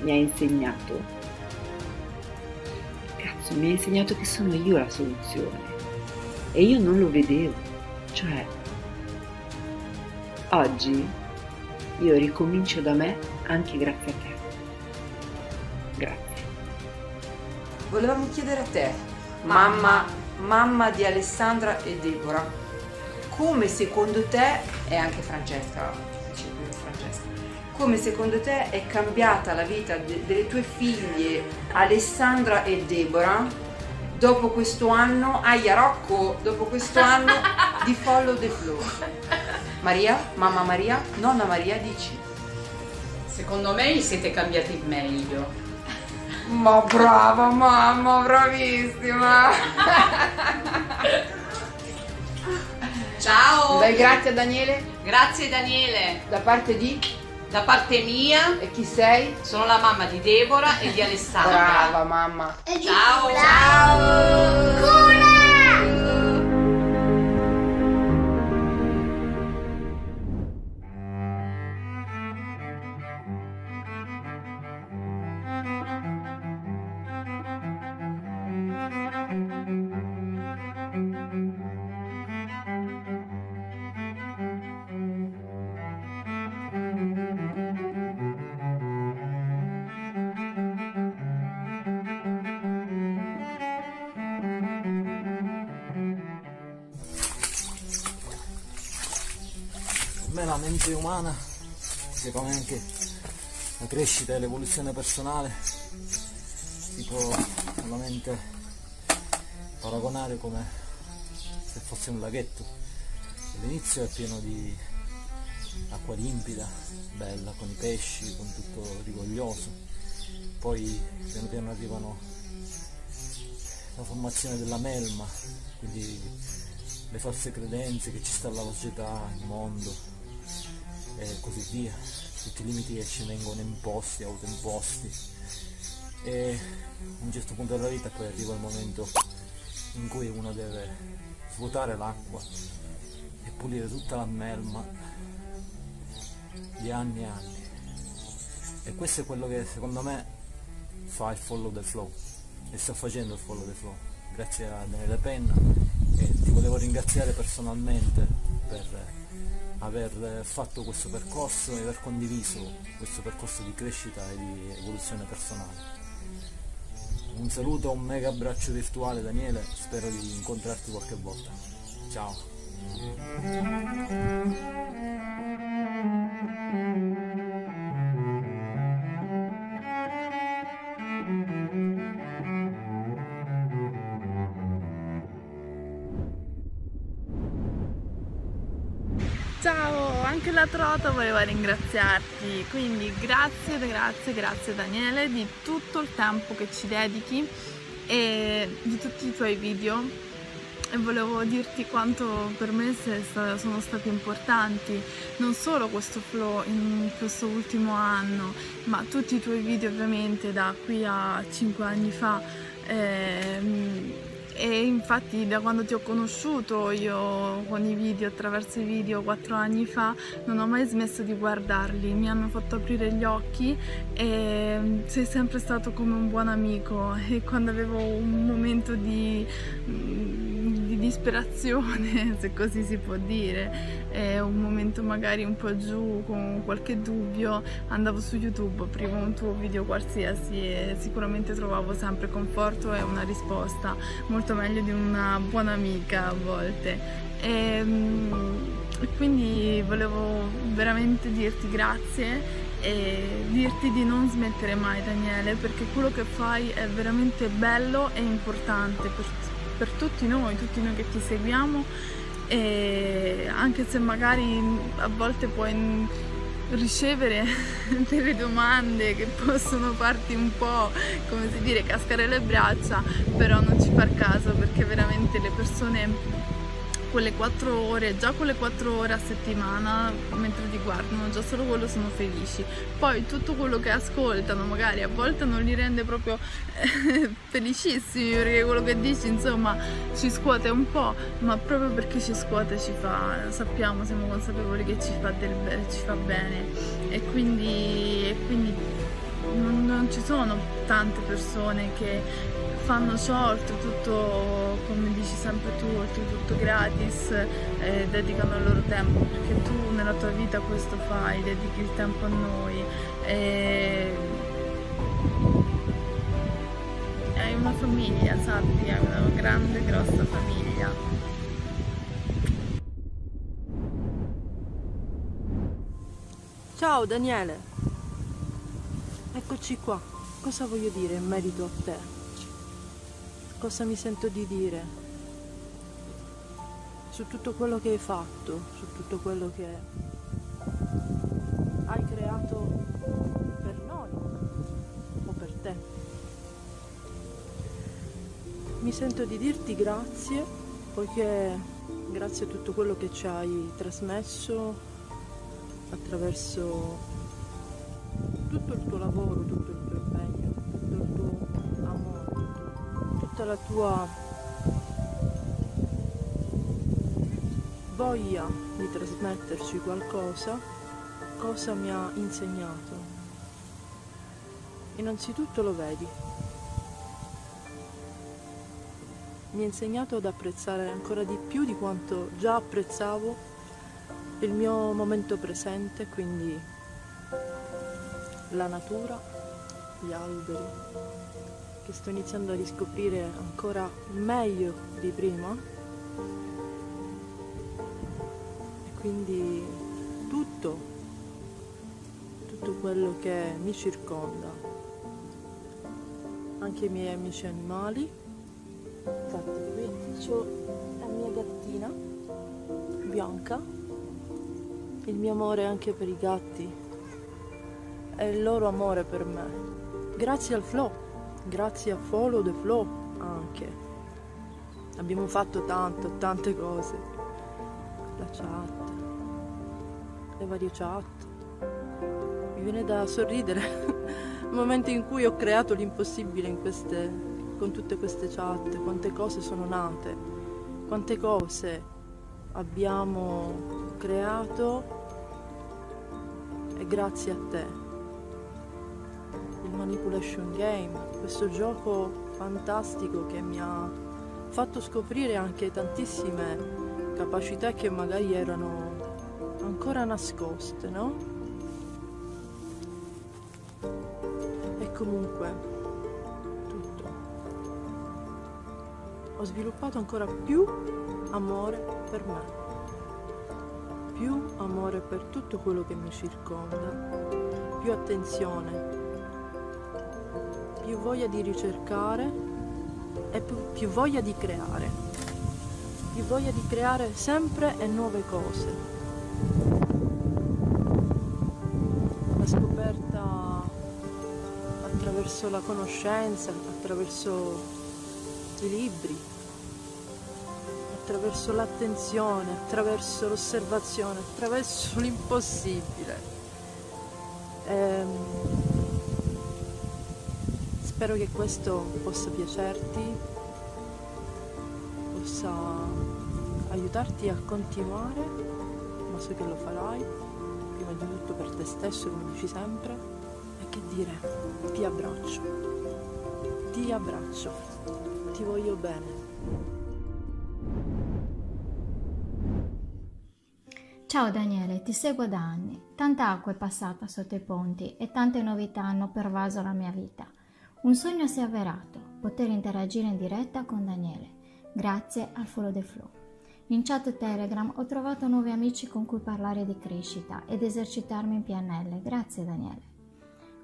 mi hai insegnato Cazzo, mi hai insegnato che sono io la soluzione e io non lo vedevo. Cioè, oggi io ricomincio da me anche grazie a te. Grazie. Volevamo chiedere a te, mamma, mamma di Alessandra e Deborah, come secondo te, e anche Francesca, Francesca, come secondo te è cambiata la vita de- delle tue figlie Alessandra e Deborah dopo questo anno, aia Rocco, dopo questo <laughs> anno di Follow the Flow? Maria, mamma Maria, nonna Maria, dici. Secondo me siete cambiati in meglio. Ma brava mamma, bravissima! <laughs> Ciao! Dai grazie a Daniele Grazie Daniele! da parte di Da parte mia e chi sei? sono la mamma di Deborah e di <laughs> Alessandra. Brava mamma. Ciao! Per umana, secondo anche la crescita e l'evoluzione personale, si può solamente paragonare come se fosse un laghetto. All'inizio è pieno di acqua limpida, bella, con i pesci, con tutto rigoglioso, poi piano piano arrivano la formazione della melma, quindi le false credenze che ci sta la società, il mondo e così via, tutti i limiti che ci vengono imposti, autoimposti. E a un certo punto della vita poi arriva il momento in cui uno deve svuotare l'acqua e pulire tutta la melma di anni e anni. E questo è quello che secondo me fa il follow the flow. E sta facendo il follow the flow. Grazie a Daniele Penna. E ti volevo ringraziare personalmente per aver fatto questo percorso e aver condiviso questo percorso di crescita e di evoluzione personale. Un saluto, un mega abbraccio virtuale Daniele, spero di incontrarti qualche volta. Ciao. Ciao, anche la Trota voleva ringraziarti, quindi grazie, grazie, grazie Daniele di tutto il tempo che ci dedichi e di tutti i tuoi video. E volevo dirti quanto per me sono stati importanti non solo questo flow in questo ultimo anno ma tutti i tuoi video ovviamente da qui a 5 anni fa ehm, e infatti da quando ti ho conosciuto io con i video, attraverso i video quattro anni fa, non ho mai smesso di guardarli, mi hanno fatto aprire gli occhi e sei sempre stato come un buon amico. E quando avevo un momento di disperazione, <laughs> se così si può dire, e un momento magari un po' giù con qualche dubbio, andavo su YouTube, aprivo un tuo video qualsiasi e sicuramente trovavo sempre conforto e una risposta. Molto meglio di una buona amica a volte. E, mm, e quindi volevo veramente dirti grazie e dirti di non smettere mai Daniele perché quello che fai è veramente bello e importante per, per tutti noi, tutti noi che ti seguiamo. E anche se magari a volte puoi ricevere <laughs> delle domande che possono farti un po' come si dire cascare le braccia però non ci far caso perché veramente le persone quelle 4 ore, già quelle 4 ore a settimana mentre ti guardano, già solo quello sono felici. Poi tutto quello che ascoltano magari a volte non li rende proprio eh, <laughs> felicissimi perché quello che dici insomma ci scuote un po', ma proprio perché ci scuote ci fa, sappiamo, siamo consapevoli che ci fa, del, ci fa bene e quindi, e quindi non, non ci sono tante persone che fanno ciò oltretutto come dici sempre tu oltretutto gratis eh, dedicano il loro tempo perché tu nella tua vita questo fai dedichi il tempo a noi e... hai una famiglia sappi hai una grande grossa famiglia. Ciao Daniele. Eccoci qua. Cosa voglio dire in merito a te cosa mi sento di dire su tutto quello che hai fatto, su tutto quello che hai creato per noi o per te. Mi sento di dirti grazie poiché grazie a tutto quello che ci hai trasmesso attraverso tutto il tuo lavoro, tutto il tutta la tua voglia di trasmetterci qualcosa, cosa mi ha insegnato. Innanzitutto lo vedi. Mi ha insegnato ad apprezzare ancora di più di quanto già apprezzavo il mio momento presente, quindi la natura, gli alberi, che sto iniziando a riscoprire ancora meglio di prima. E quindi tutto, tutto quello che mi circonda, anche i miei amici animali, infatti qui ho la mia gattina bianca, il mio amore anche per i gatti e il loro amore per me, grazie al flow grazie a Follow the Flow anche. Abbiamo fatto tanto, tante cose. La chat, le varie chat. Mi viene da sorridere <laughs> il momento in cui ho creato l'impossibile queste, con tutte queste chat, quante cose sono nate, quante cose abbiamo creato e grazie a te il Manipulation Game, questo gioco fantastico che mi ha fatto scoprire anche tantissime capacità che magari erano ancora nascoste, no? E comunque, tutto. Ho sviluppato ancora più amore per me, più amore per tutto quello che mi circonda, più attenzione più voglia di ricercare e più, più voglia di creare, più voglia di creare sempre e nuove cose. La scoperta attraverso la conoscenza, attraverso i libri, attraverso l'attenzione, attraverso l'osservazione, attraverso l'impossibile. Ehm, Spero che questo possa piacerti, possa aiutarti a continuare, ma so che lo farai, prima di tutto per te stesso, come dici sempre, e che dire, ti abbraccio, ti abbraccio, ti voglio bene. Ciao Daniele, ti seguo da anni. Tanta acqua è passata sotto i ponti e tante novità hanno pervaso la mia vita. Un sogno si è avverato, poter interagire in diretta con Daniele, grazie al Follow the Flow. In chat Telegram ho trovato nuovi amici con cui parlare di crescita ed esercitarmi in PNL, grazie Daniele.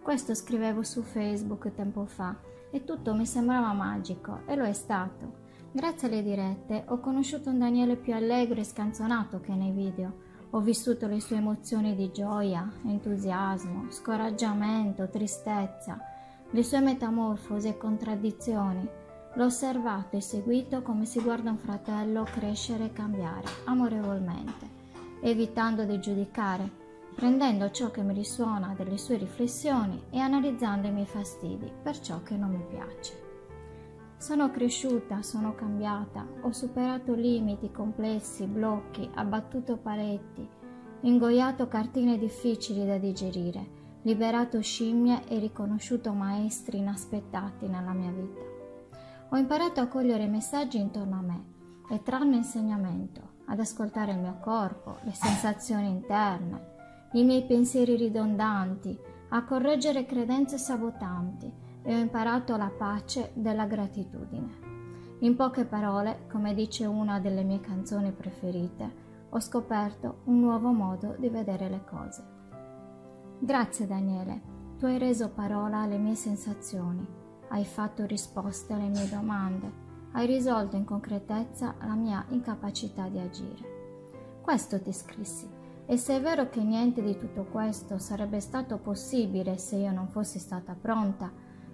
Questo scrivevo su Facebook tempo fa e tutto mi sembrava magico e lo è stato. Grazie alle dirette ho conosciuto un Daniele più allegro e scanzonato che nei video. Ho vissuto le sue emozioni di gioia, entusiasmo, scoraggiamento, tristezza, le sue metamorfosi e contraddizioni. L'ho osservato e seguito come si guarda un fratello crescere e cambiare, amorevolmente, evitando di giudicare, prendendo ciò che mi risuona delle sue riflessioni e analizzando i miei fastidi per ciò che non mi piace. Sono cresciuta, sono cambiata, ho superato limiti complessi, blocchi, abbattuto paletti, ingoiato cartine difficili da digerire, liberato scimmie e riconosciuto maestri inaspettati nella mia vita. Ho imparato a cogliere i messaggi intorno a me e trarne insegnamento, ad ascoltare il mio corpo, le sensazioni interne, i miei pensieri ridondanti, a correggere credenze sabotanti e ho imparato la pace della gratitudine. In poche parole, come dice una delle mie canzoni preferite, ho scoperto un nuovo modo di vedere le cose. Grazie Daniele, tu hai reso parola alle mie sensazioni, hai fatto risposte alle mie domande, hai risolto in concretezza la mia incapacità di agire. Questo ti scrissi. E se è vero che niente di tutto questo sarebbe stato possibile se io non fossi stata pronta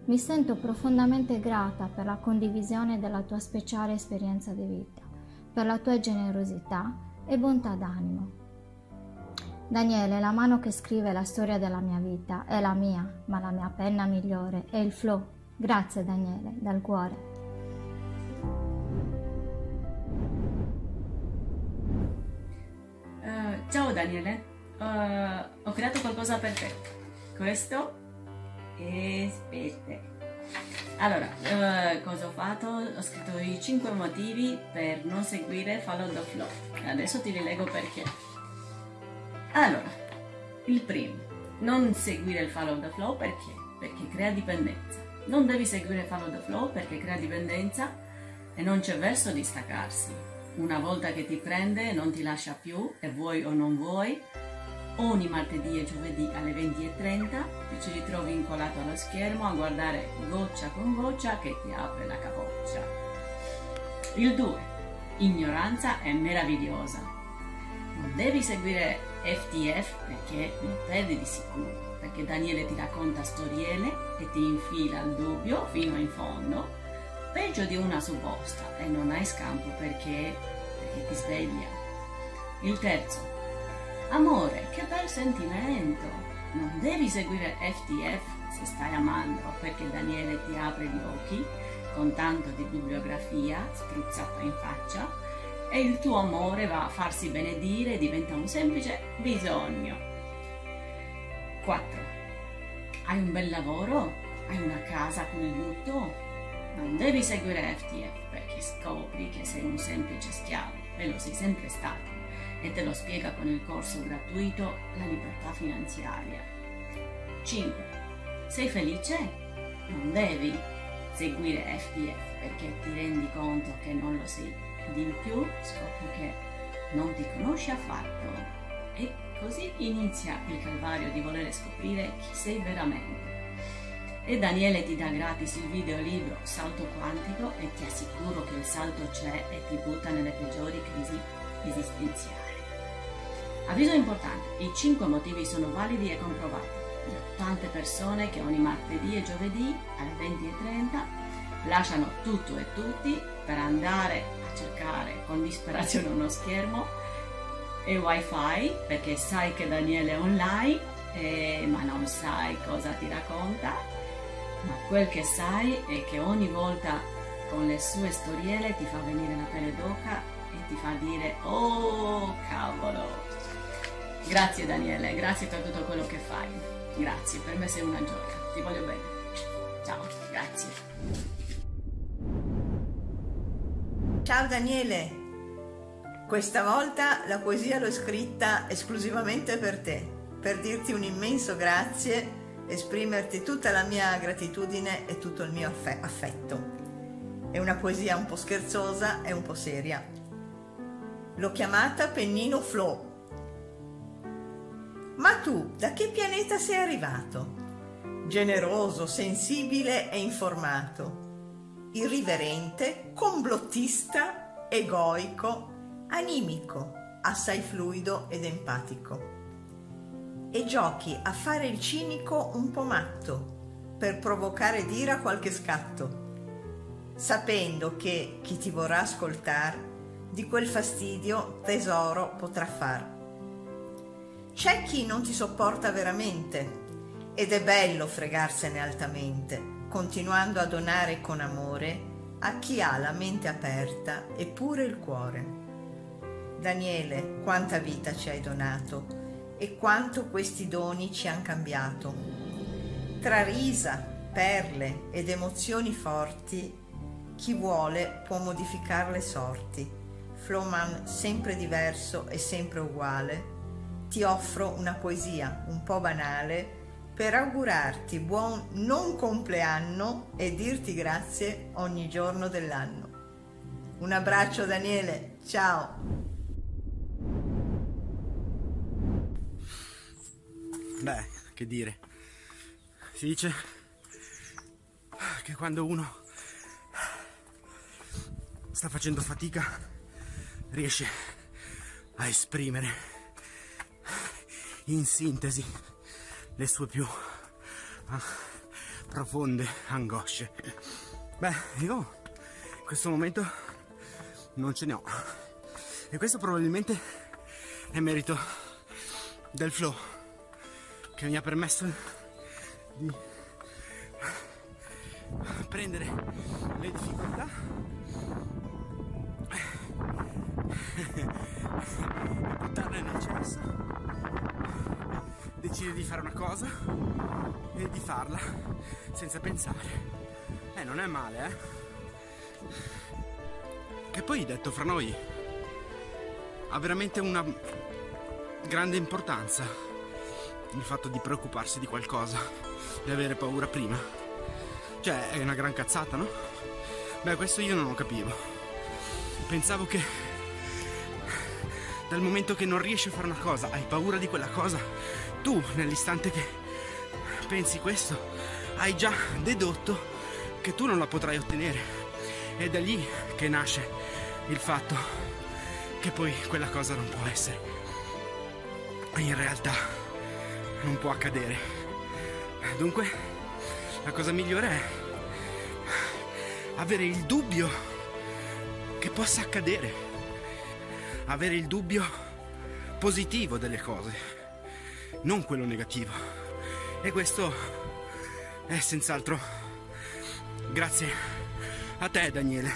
mi sento profondamente grata per la condivisione della tua speciale esperienza di vita, per la tua generosità e bontà d'animo. Daniele, la mano che scrive la storia della mia vita è la mia, ma la mia penna migliore è il flow. Grazie Daniele, dal cuore. Uh, ciao Daniele, uh, ho creato qualcosa per te. Questo Aspetta. Allora, uh, cosa ho fatto? Ho scritto i 5 motivi per non seguire Follow the Flow. Adesso ti rilego perché. Allora, il primo, non seguire il Follow the Flow perché? Perché crea dipendenza. Non devi seguire Follow the Flow perché crea dipendenza e non c'è verso di staccarsi. Una volta che ti prende non ti lascia più e vuoi o non vuoi, Ogni martedì e giovedì alle 20.30 ci ritrovi incolato allo schermo a guardare goccia con goccia che ti apre la capoccia. Il 2. Ignoranza è meravigliosa. Non devi seguire FTF perché non perdi di sicuro, perché Daniele ti racconta storielle e ti infila il dubbio fino in fondo, peggio di una supposta e non hai scampo perché, perché ti sveglia. Il terzo, Amore, che bel sentimento! Non devi seguire FTF se stai amando, perché Daniele ti apre gli occhi con tanto di bibliografia spruzzata in faccia e il tuo amore va a farsi benedire e diventa un semplice bisogno. 4. Hai un bel lavoro? Hai una casa con il lutto? Non devi seguire FTF perché scopri che sei un semplice schiavo e lo sei sempre stato e te lo spiega con il corso gratuito La libertà finanziaria. 5. Sei felice? Non devi seguire FDF perché ti rendi conto che non lo sei. Di più scopri che non ti conosci affatto e così inizia il calvario di voler scoprire chi sei veramente. E Daniele ti dà gratis il video libro Salto Quantico e ti assicuro che il salto c'è e ti butta nelle peggiori crisi esistenziali. Avviso importante, i 5 motivi sono validi e comprovati da tante persone che ogni martedì e giovedì alle 20.30 lasciano tutto e tutti per andare cercare con disperazione uno schermo e wifi perché sai che Daniele è online eh, ma non sai cosa ti racconta ma quel che sai è che ogni volta con le sue storielle ti fa venire la pelle d'oca e ti fa dire oh cavolo Grazie Daniele, grazie per tutto quello che fai. Grazie, per me sei una gioia. Ti voglio bene. Ciao, grazie. Ciao Daniele, questa volta la poesia l'ho scritta esclusivamente per te, per dirti un immenso grazie, esprimerti tutta la mia gratitudine e tutto il mio affetto. È una poesia un po' scherzosa e un po' seria. L'ho chiamata Pennino Flow ma tu da che pianeta sei arrivato? Generoso, sensibile e informato. Irriverente, complottista, egoico, animico, assai fluido ed empatico. E giochi a fare il cinico un po' matto per provocare d'ira qualche scatto, sapendo che chi ti vorrà ascoltare di quel fastidio tesoro potrà far. C'è chi non ti sopporta veramente ed è bello fregarsene altamente, continuando a donare con amore a chi ha la mente aperta e pure il cuore. Daniele, quanta vita ci hai donato e quanto questi doni ci han cambiato. Tra risa, perle ed emozioni forti, chi vuole può modificare le sorti. Flowman sempre diverso e sempre uguale, ti offro una poesia un po' banale per augurarti buon non compleanno e dirti grazie ogni giorno dell'anno. Un abbraccio Daniele, ciao! Beh, che dire. Si dice che quando uno sta facendo fatica riesce a esprimere in sintesi le sue più ah, profonde angosce. Beh, io in questo momento non ce ne ho. E questo probabilmente è merito del flow che mi ha permesso di prendere le difficoltà <laughs> e buttarle nel cesso decidere di fare una cosa e di farla senza pensare eh non è male eh che poi detto fra noi ha veramente una grande importanza il fatto di preoccuparsi di qualcosa, di avere paura prima. Cioè, è una gran cazzata, no? Beh, questo io non lo capivo. Pensavo che dal momento che non riesci a fare una cosa, hai paura di quella cosa, tu nell'istante che pensi questo, hai già dedotto che tu non la potrai ottenere. È da lì che nasce il fatto che poi quella cosa non può essere. In realtà non può accadere. Dunque, la cosa migliore è avere il dubbio che possa accadere, avere il dubbio positivo delle cose, non quello negativo. E questo è senz'altro grazie a te, Daniele.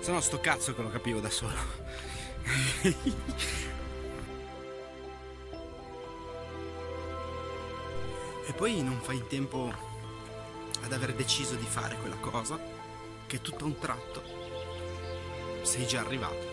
Sono sto cazzo che lo capivo da solo. E poi non fai in tempo ad aver deciso di fare quella cosa che tutto a un tratto sei già arrivato.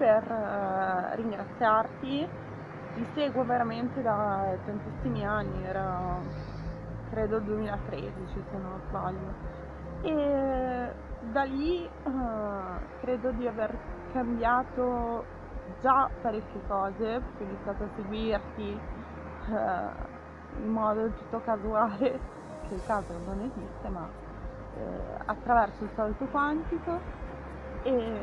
Per uh, ringraziarti, ti seguo veramente da tantissimi anni, era credo il 2013 se non sbaglio. E da lì uh, credo di aver cambiato già parecchie cose, ho iniziato a seguirti uh, in modo tutto casuale, che il caso non esiste, ma attraverso il salto quantico e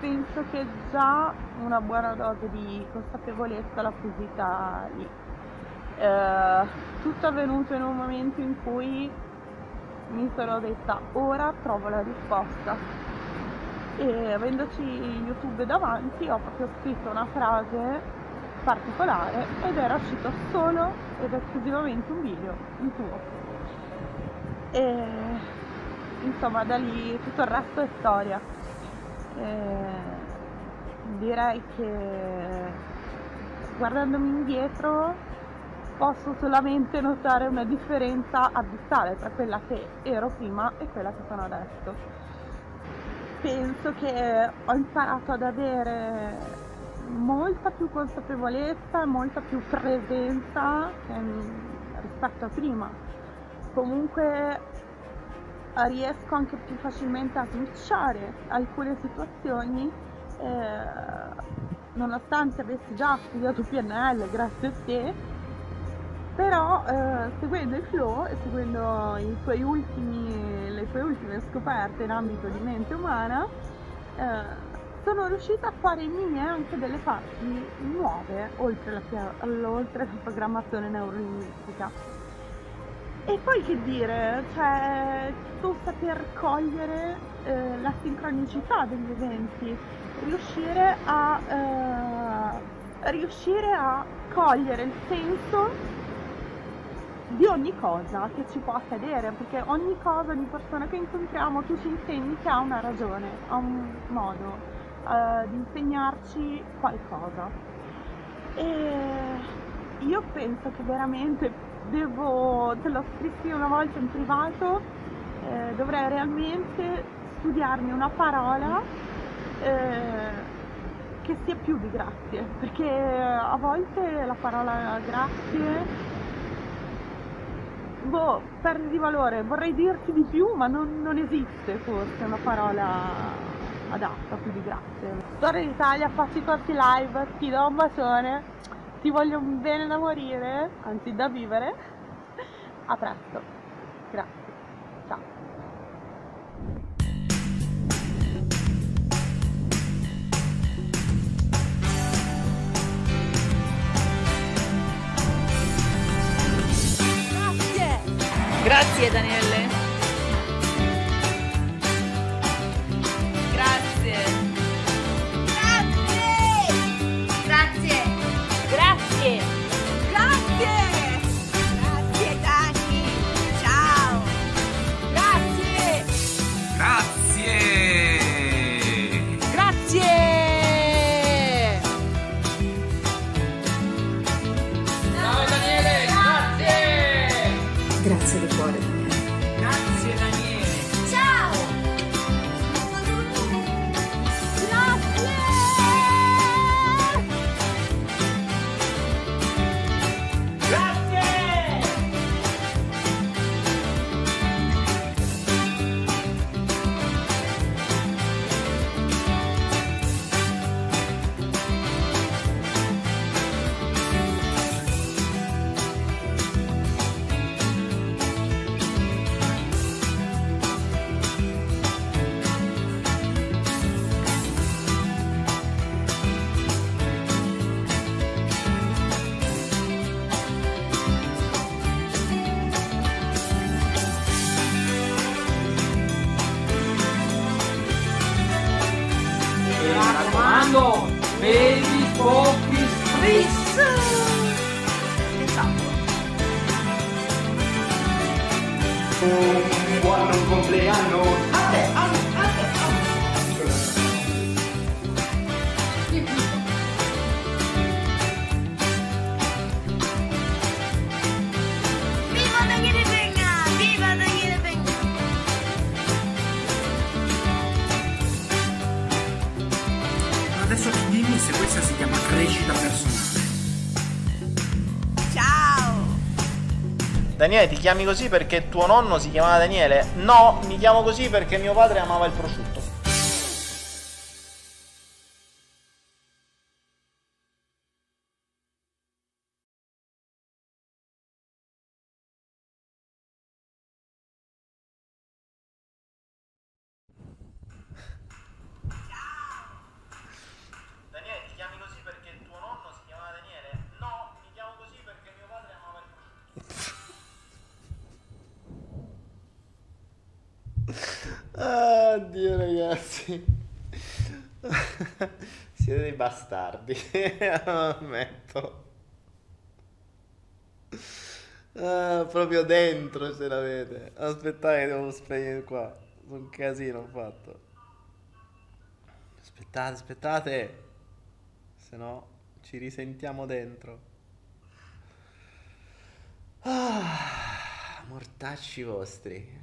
penso che già una buona dose di consapevolezza l'ho acquisita lì. Eh, tutto è avvenuto in un momento in cui mi sono detta ora trovo la risposta e avendoci YouTube davanti ho proprio scritto una frase particolare ed era uscito solo ed esclusivamente un video in tuo. E insomma da lì tutto il resto è storia. Direi che guardandomi indietro posso solamente notare una differenza abissale tra quella che ero prima e quella che sono adesso. Penso che ho imparato ad avere molta più consapevolezza, molta più presenza che- rispetto a prima. Comunque riesco anche più facilmente a switchare alcune situazioni eh, nonostante avessi già studiato PNL grazie a te. Però eh, seguendo il flow e seguendo ultimi, le tue ultime scoperte in ambito di mente umana eh, sono riuscita a fare mie anche delle parti nuove oltre la, pia- oltre la programmazione neurolinguistica e poi che dire, cioè tu saper cogliere eh, la sincronicità degli eventi, riuscire a, eh, riuscire a cogliere il senso di ogni cosa che ci può accadere, perché ogni cosa, ogni persona che incontriamo tu ci insegni che ha una ragione, ha un modo eh, di insegnarci qualcosa. E io penso che veramente devo, te l'ho scritto una volta in privato, eh, dovrei realmente studiarmi una parola eh, che sia più di grazie, perché a volte la parola grazie boh, perde di valore, vorrei dirti di più, ma non, non esiste forse una parola adatta più di grazie. Storia d'Italia, faccio i corsi live, ti do un bacione, ti voglio bene da morire, anzi da vivere. A presto. Grazie. Ciao. Grazie. Grazie Daniele. Daniele, ti chiami così perché tuo nonno si chiamava Daniele? No, mi chiamo così perché mio padre amava il prosciutto. Bastardi. <laughs> Ammetto. Ah, proprio dentro ce l'avete. Aspettate, devo spegnere qua. Un casino ho fatto. Aspettate, aspettate. Se no ci risentiamo dentro. Ah, mortacci vostri.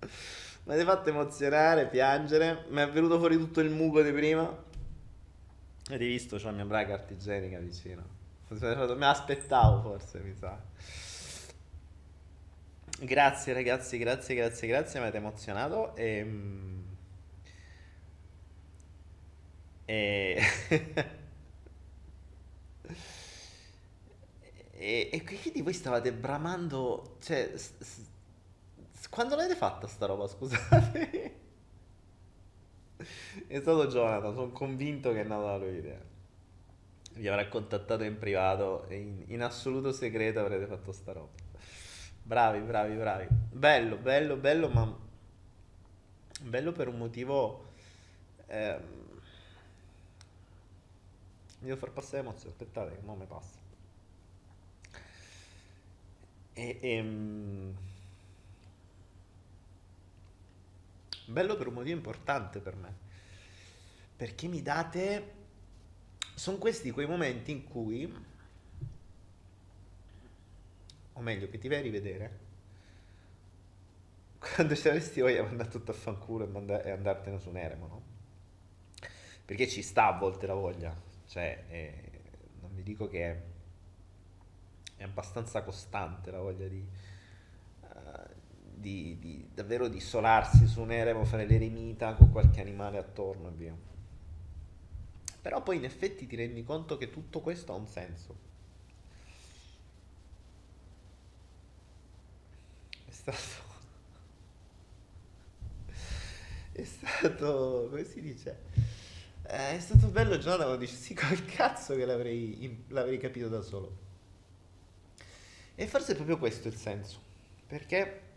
<laughs> Mi avete fatto emozionare, piangere. Mi è venuto fuori tutto il muco di prima. Avete visto? C'ho la mia braga artigianica vicino. <laughs> Mi aspettavo forse, mi sa. Grazie ragazzi, grazie, grazie, grazie, mi avete emozionato <laughs> e... E... e, e quindi voi stavate bramando, cioè, s- s- quando l'avete fatta sta roba, <laughs> scusate? È stato Jonathan, sono convinto che è nata da lui l'idea. Vi avrà contattato in privato e in, in assoluto segreto avrete fatto sta roba. Bravi, bravi, bravi. Bello, bello, bello, ma bello per un motivo... ehm, mi devo far passare l'emozione, aspettate che non mi passa. E, ehm, bello per un motivo importante per me. Perché mi date... Sono questi quei momenti in cui... O meglio, che ti vai a rivedere. <laughs> Quando ci avresti voglia di mandare tutto a fanculo e, manda- e andartene su un eremo, no? Perché ci sta a volte la voglia. Cioè, eh, non vi dico che è, è abbastanza costante la voglia di, di, di- davvero di isolarsi su un eremo, fare l'eremita con qualche animale attorno e via. Però poi in effetti ti rendi conto che tutto questo ha un senso. È stato... <laughs> È stato... come si dice? Eh, È stato bello Jonathan quando dice sì col cazzo che l'avrei, l'avrei capito da solo. E forse è proprio questo il senso. Perché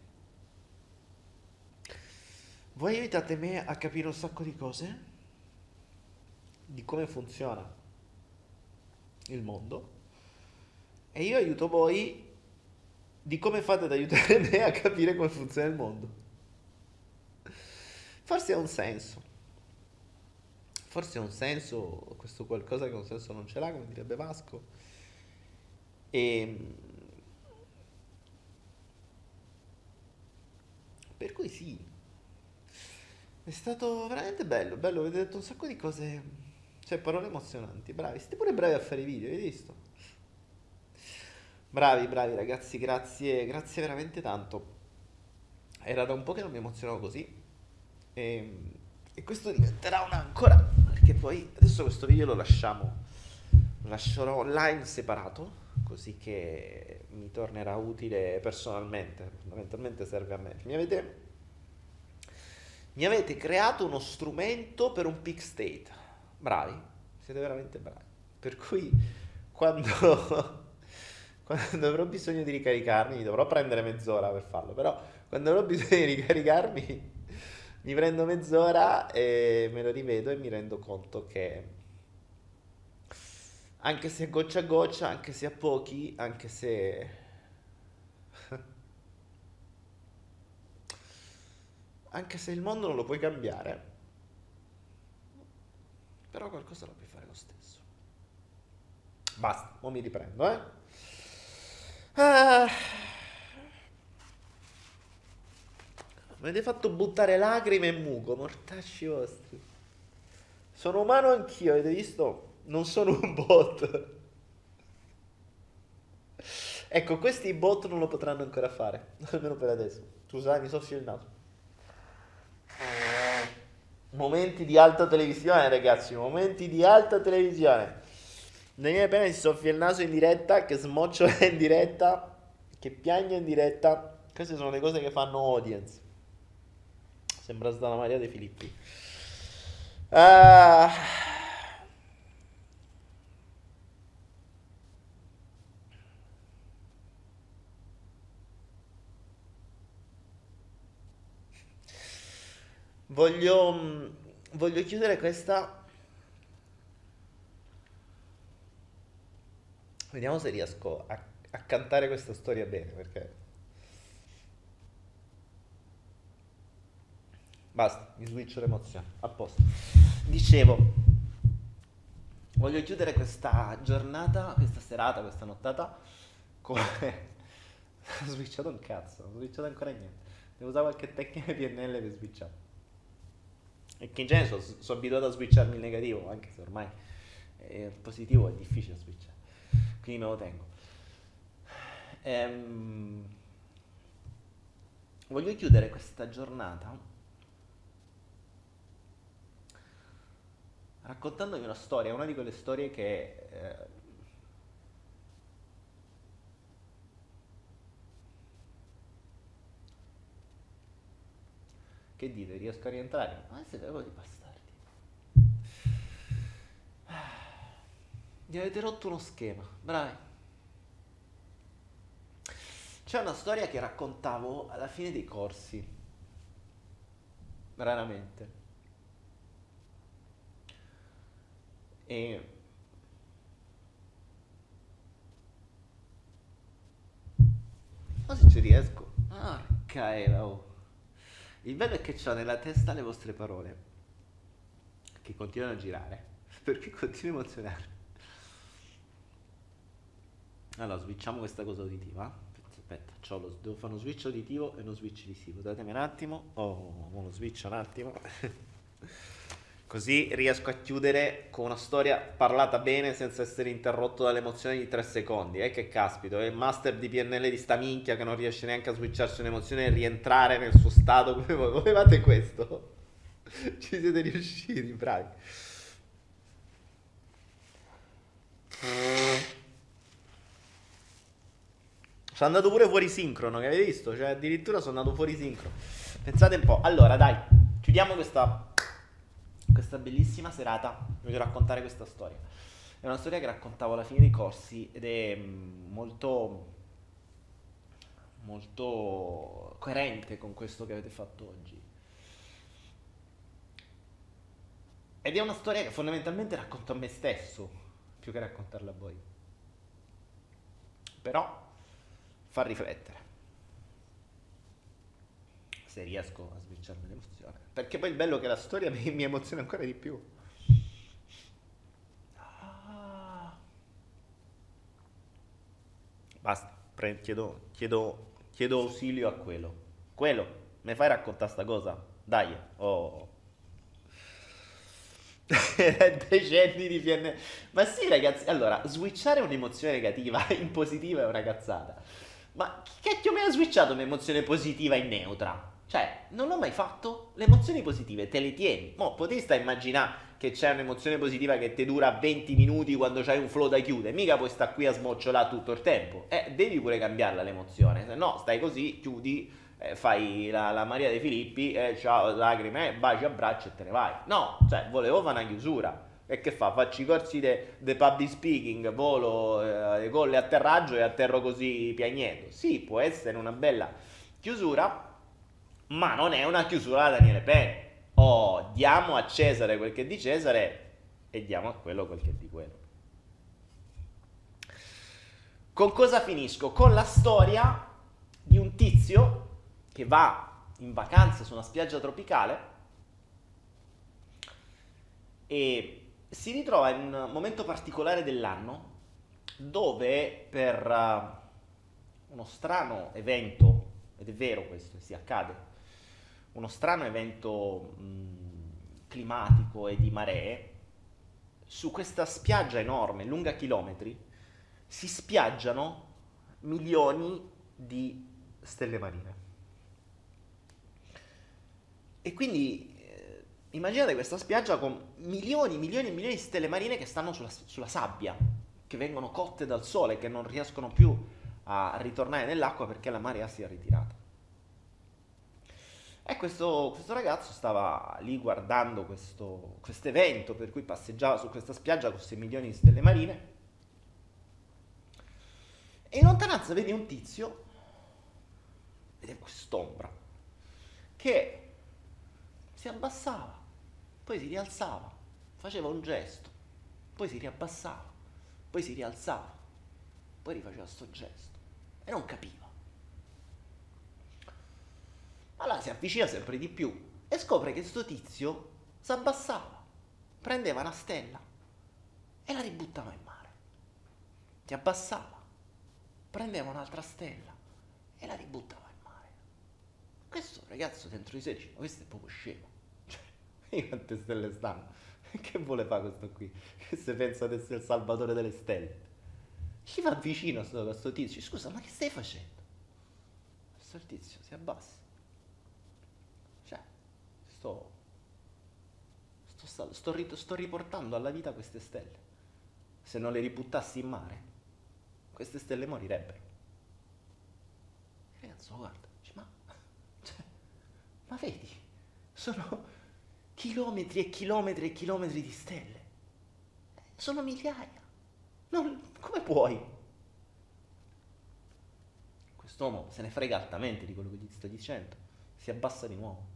voi aiutate me a capire un sacco di cose, di come funziona il mondo, e io aiuto voi di come fate ad aiutare <laughs> me a capire come funziona il mondo. Forse ha un senso. Forse ha un senso, questo qualcosa che un senso non ce l'ha, come direbbe Vasco. E... Per cui sì, è stato veramente bello, bello, avete detto un sacco di cose, cioè parole emozionanti, bravi, siete pure bravi a fare i video, hai visto? Bravi, bravi ragazzi, grazie, grazie veramente tanto. Era da un po' che non mi emozionavo così e, e questo diventerà una ancora, perché poi adesso questo video lo lasciamo, lo lascerò online separato, così che mi tornerà utile personalmente, fondamentalmente serve a me. Mi avete, mi avete creato uno strumento per un peak state, bravi, siete veramente bravi. Per cui quando, <laughs> quando avrò bisogno di ricaricarmi, dovrò prendere mezz'ora per farlo, però quando avrò bisogno di ricaricarmi <laughs> mi prendo mezz'ora e me lo rivedo e mi rendo conto che anche se goccia a goccia, anche se a pochi, anche se anche se il mondo non lo puoi cambiare, però qualcosa lo puoi fare lo stesso. Basta, ora mi riprendo, eh. Ah. Mi avete fatto buttare lacrime e muco, mortacci vostri. Sono umano anch'io, avete visto? Non sono un bot. Ecco, questi bot non lo potranno ancora fare, <laughs> almeno per adesso. Scusate, mi soffio il naso. Momenti di alta televisione, ragazzi, momenti di alta televisione. Daniele Pena si soffia il naso in diretta, che smocciola <laughs> in diretta, che piange in diretta. Queste sono le cose che fanno audience. Sembra Stana Maria De Filippi. Ah. Voglio, mm, voglio chiudere questa. Vediamo se riesco a, a cantare questa storia bene, perché... Basta, mi switcho l'emozione. A posto. Dicevo, voglio chiudere questa giornata, questa serata, questa nottata come... <laughs> ho switchato un cazzo, non ho switchato ancora niente. Devo usare qualche tecnica PNL per switchare. E che in genere sono, sono abituato a switcharmi il negativo, anche se ormai il positivo è difficile switchare. Quindi me lo tengo. Ehm, voglio chiudere questa giornata raccontandovi una storia, una di quelle storie che eh, Che dite, riesco a rientrare? Ma siete proprio di bastardi. Mi avete rotto uno schema, bravi. C'è una storia che raccontavo alla fine dei corsi, raramente. E ma se ci riesco. Porca era, oh. Il bello è che ho nella testa le vostre parole, che continuano a girare, <laughs> perché continuo a emozionare. Allora, switchiamo questa cosa uditiva. Aspetta, lo, devo fare uno switch uditivo e uno switch visivo. Datemi un attimo. Oh, uno switch un attimo. <laughs> Così riesco a chiudere con una storia parlata bene senza essere interrotto dalle emozioni di tre secondi. Eh, che caspito, è il master di PNL di sta minchia che non riesce neanche a switcharsi un'emozione e rientrare nel suo stato <laughs> come voi. Volevate questo? <laughs> Ci siete riusciti, bravi. Sono andato pure fuori sincrono, che avete visto? Cioè, addirittura sono andato fuori sincrono. Pensate un po'. Allora, dai, chiudiamo questa questa bellissima serata voglio raccontare questa storia. È una storia che raccontavo alla fine dei corsi ed è mm, molto, molto coerente con questo che avete fatto oggi. Ed è una storia che fondamentalmente racconto a me stesso, più che raccontarla a voi. Però fa riflettere. Se riesco a switcharmi l'emozione. Perché poi il bello è che la storia <laughs> mi, mi emoziona ancora di più. Ah. Basta, pre- chiedo, chiedo, chiedo ausilio a quello. Quello, mi fai raccontare sta cosa? Dai, oh. <laughs> Decenni di PN. Ma sì, ragazzi, allora, switchare un'emozione negativa <laughs> in positiva è una cazzata. Ma chi cacchio mi ha switchato un'emozione positiva in neutra? Cioè, non l'ho mai fatto. Le emozioni positive te le tieni. Mo, potresti immaginare che c'è un'emozione positiva che ti dura 20 minuti quando c'hai un flow da chiudere. Mica puoi stare qui a smocciolare tutto il tempo. Eh, devi pure cambiarla l'emozione. Se no, stai così, chiudi, eh, fai la, la, Maria De Filippi, eh, ciao, lacrime, baci, abbraccio e te ne vai. No, cioè, volevo fare una chiusura. E che fa? Faccio i corsi di public speaking, volo, eh, golle atterraggio e atterro così piagnendo. Sì, può essere una bella chiusura, ma non è una chiusura da Daniele Penny. Oh, diamo a Cesare quel che è di Cesare e diamo a quello quel che è di quello. Con cosa finisco? Con la storia di un tizio che va in vacanza su una spiaggia tropicale e si ritrova in un momento particolare dell'anno dove per uh, uno strano evento, ed è vero questo, si accade, uno strano evento mh, climatico e di maree, su questa spiaggia enorme, lunga chilometri, si spiaggiano milioni di stelle marine. E quindi eh, immaginate questa spiaggia con milioni, milioni e milioni di stelle marine che stanno sulla, sulla sabbia, che vengono cotte dal sole, che non riescono più a ritornare nell'acqua perché la marea si è ritirata. E questo, questo ragazzo stava lì guardando questo evento per cui passeggiava su questa spiaggia con 6 milioni di stelle marine. E in lontananza vede un tizio, vede quest'ombra, che si abbassava, poi si rialzava, faceva un gesto, poi si riabbassava, poi si rialzava, poi rifaceva sto gesto e non capiva. Allora si avvicina sempre di più e scopre che sto tizio si abbassava, prendeva una stella e la ributtava in mare. Ti abbassava, prendeva un'altra stella e la ributtava in mare. Questo ragazzo dentro di sé dice, ma questo è proprio scemo. <laughs> Cioè, <laughs> quante stelle stanno? <laughs> Che vuole fare questo qui? Che se pensa di essere il salvatore delle stelle? Gli va vicino a sto, questo tizio, scusa, ma che stai facendo? Questo tizio si abbassa. Sto, sto, sto, sto, riportando alla vita queste stelle. Se non le ributtassi in mare, queste stelle morirebbero. Ragazzo, guarda, dice, ma, <laughs> cioè, ma vedi, sono chilometri e chilometri e chilometri di stelle. Sono migliaia. Non, come puoi? Quest'uomo se ne frega altamente di quello che gli sto dicendo. Si abbassa di nuovo,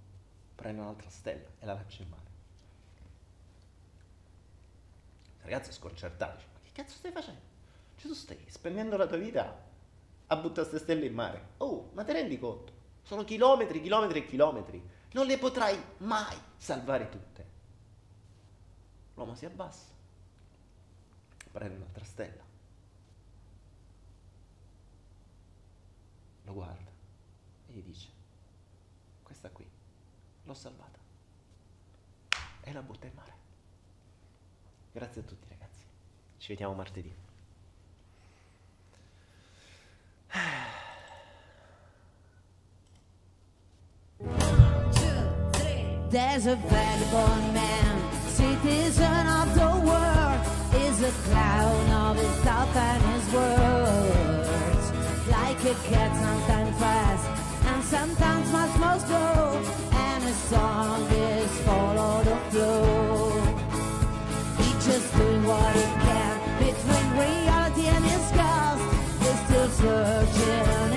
prende un'altra stella e la lancia in mare. Il ragazzo è sconcertato, dice, ma che cazzo stai facendo? Cioè tu stai spendendo la tua vita a buttare queste stelle in mare. Oh, ma ti rendi conto? Sono chilometri, chilometri e chilometri. Non le potrai mai salvare tutte. L'uomo si abbassa, prende un'altra stella, lo guarda e gli dice, l'ho salvata e la butta in mare. Grazie a tutti ragazzi, ci vediamo martedì. There's a vagabond man, citizen of the world, is a clown of his thought and his words. Like a cat, sometimes fast, and sometimes much more slow, song is follow the flow. Just doing what he can between reality and his still searching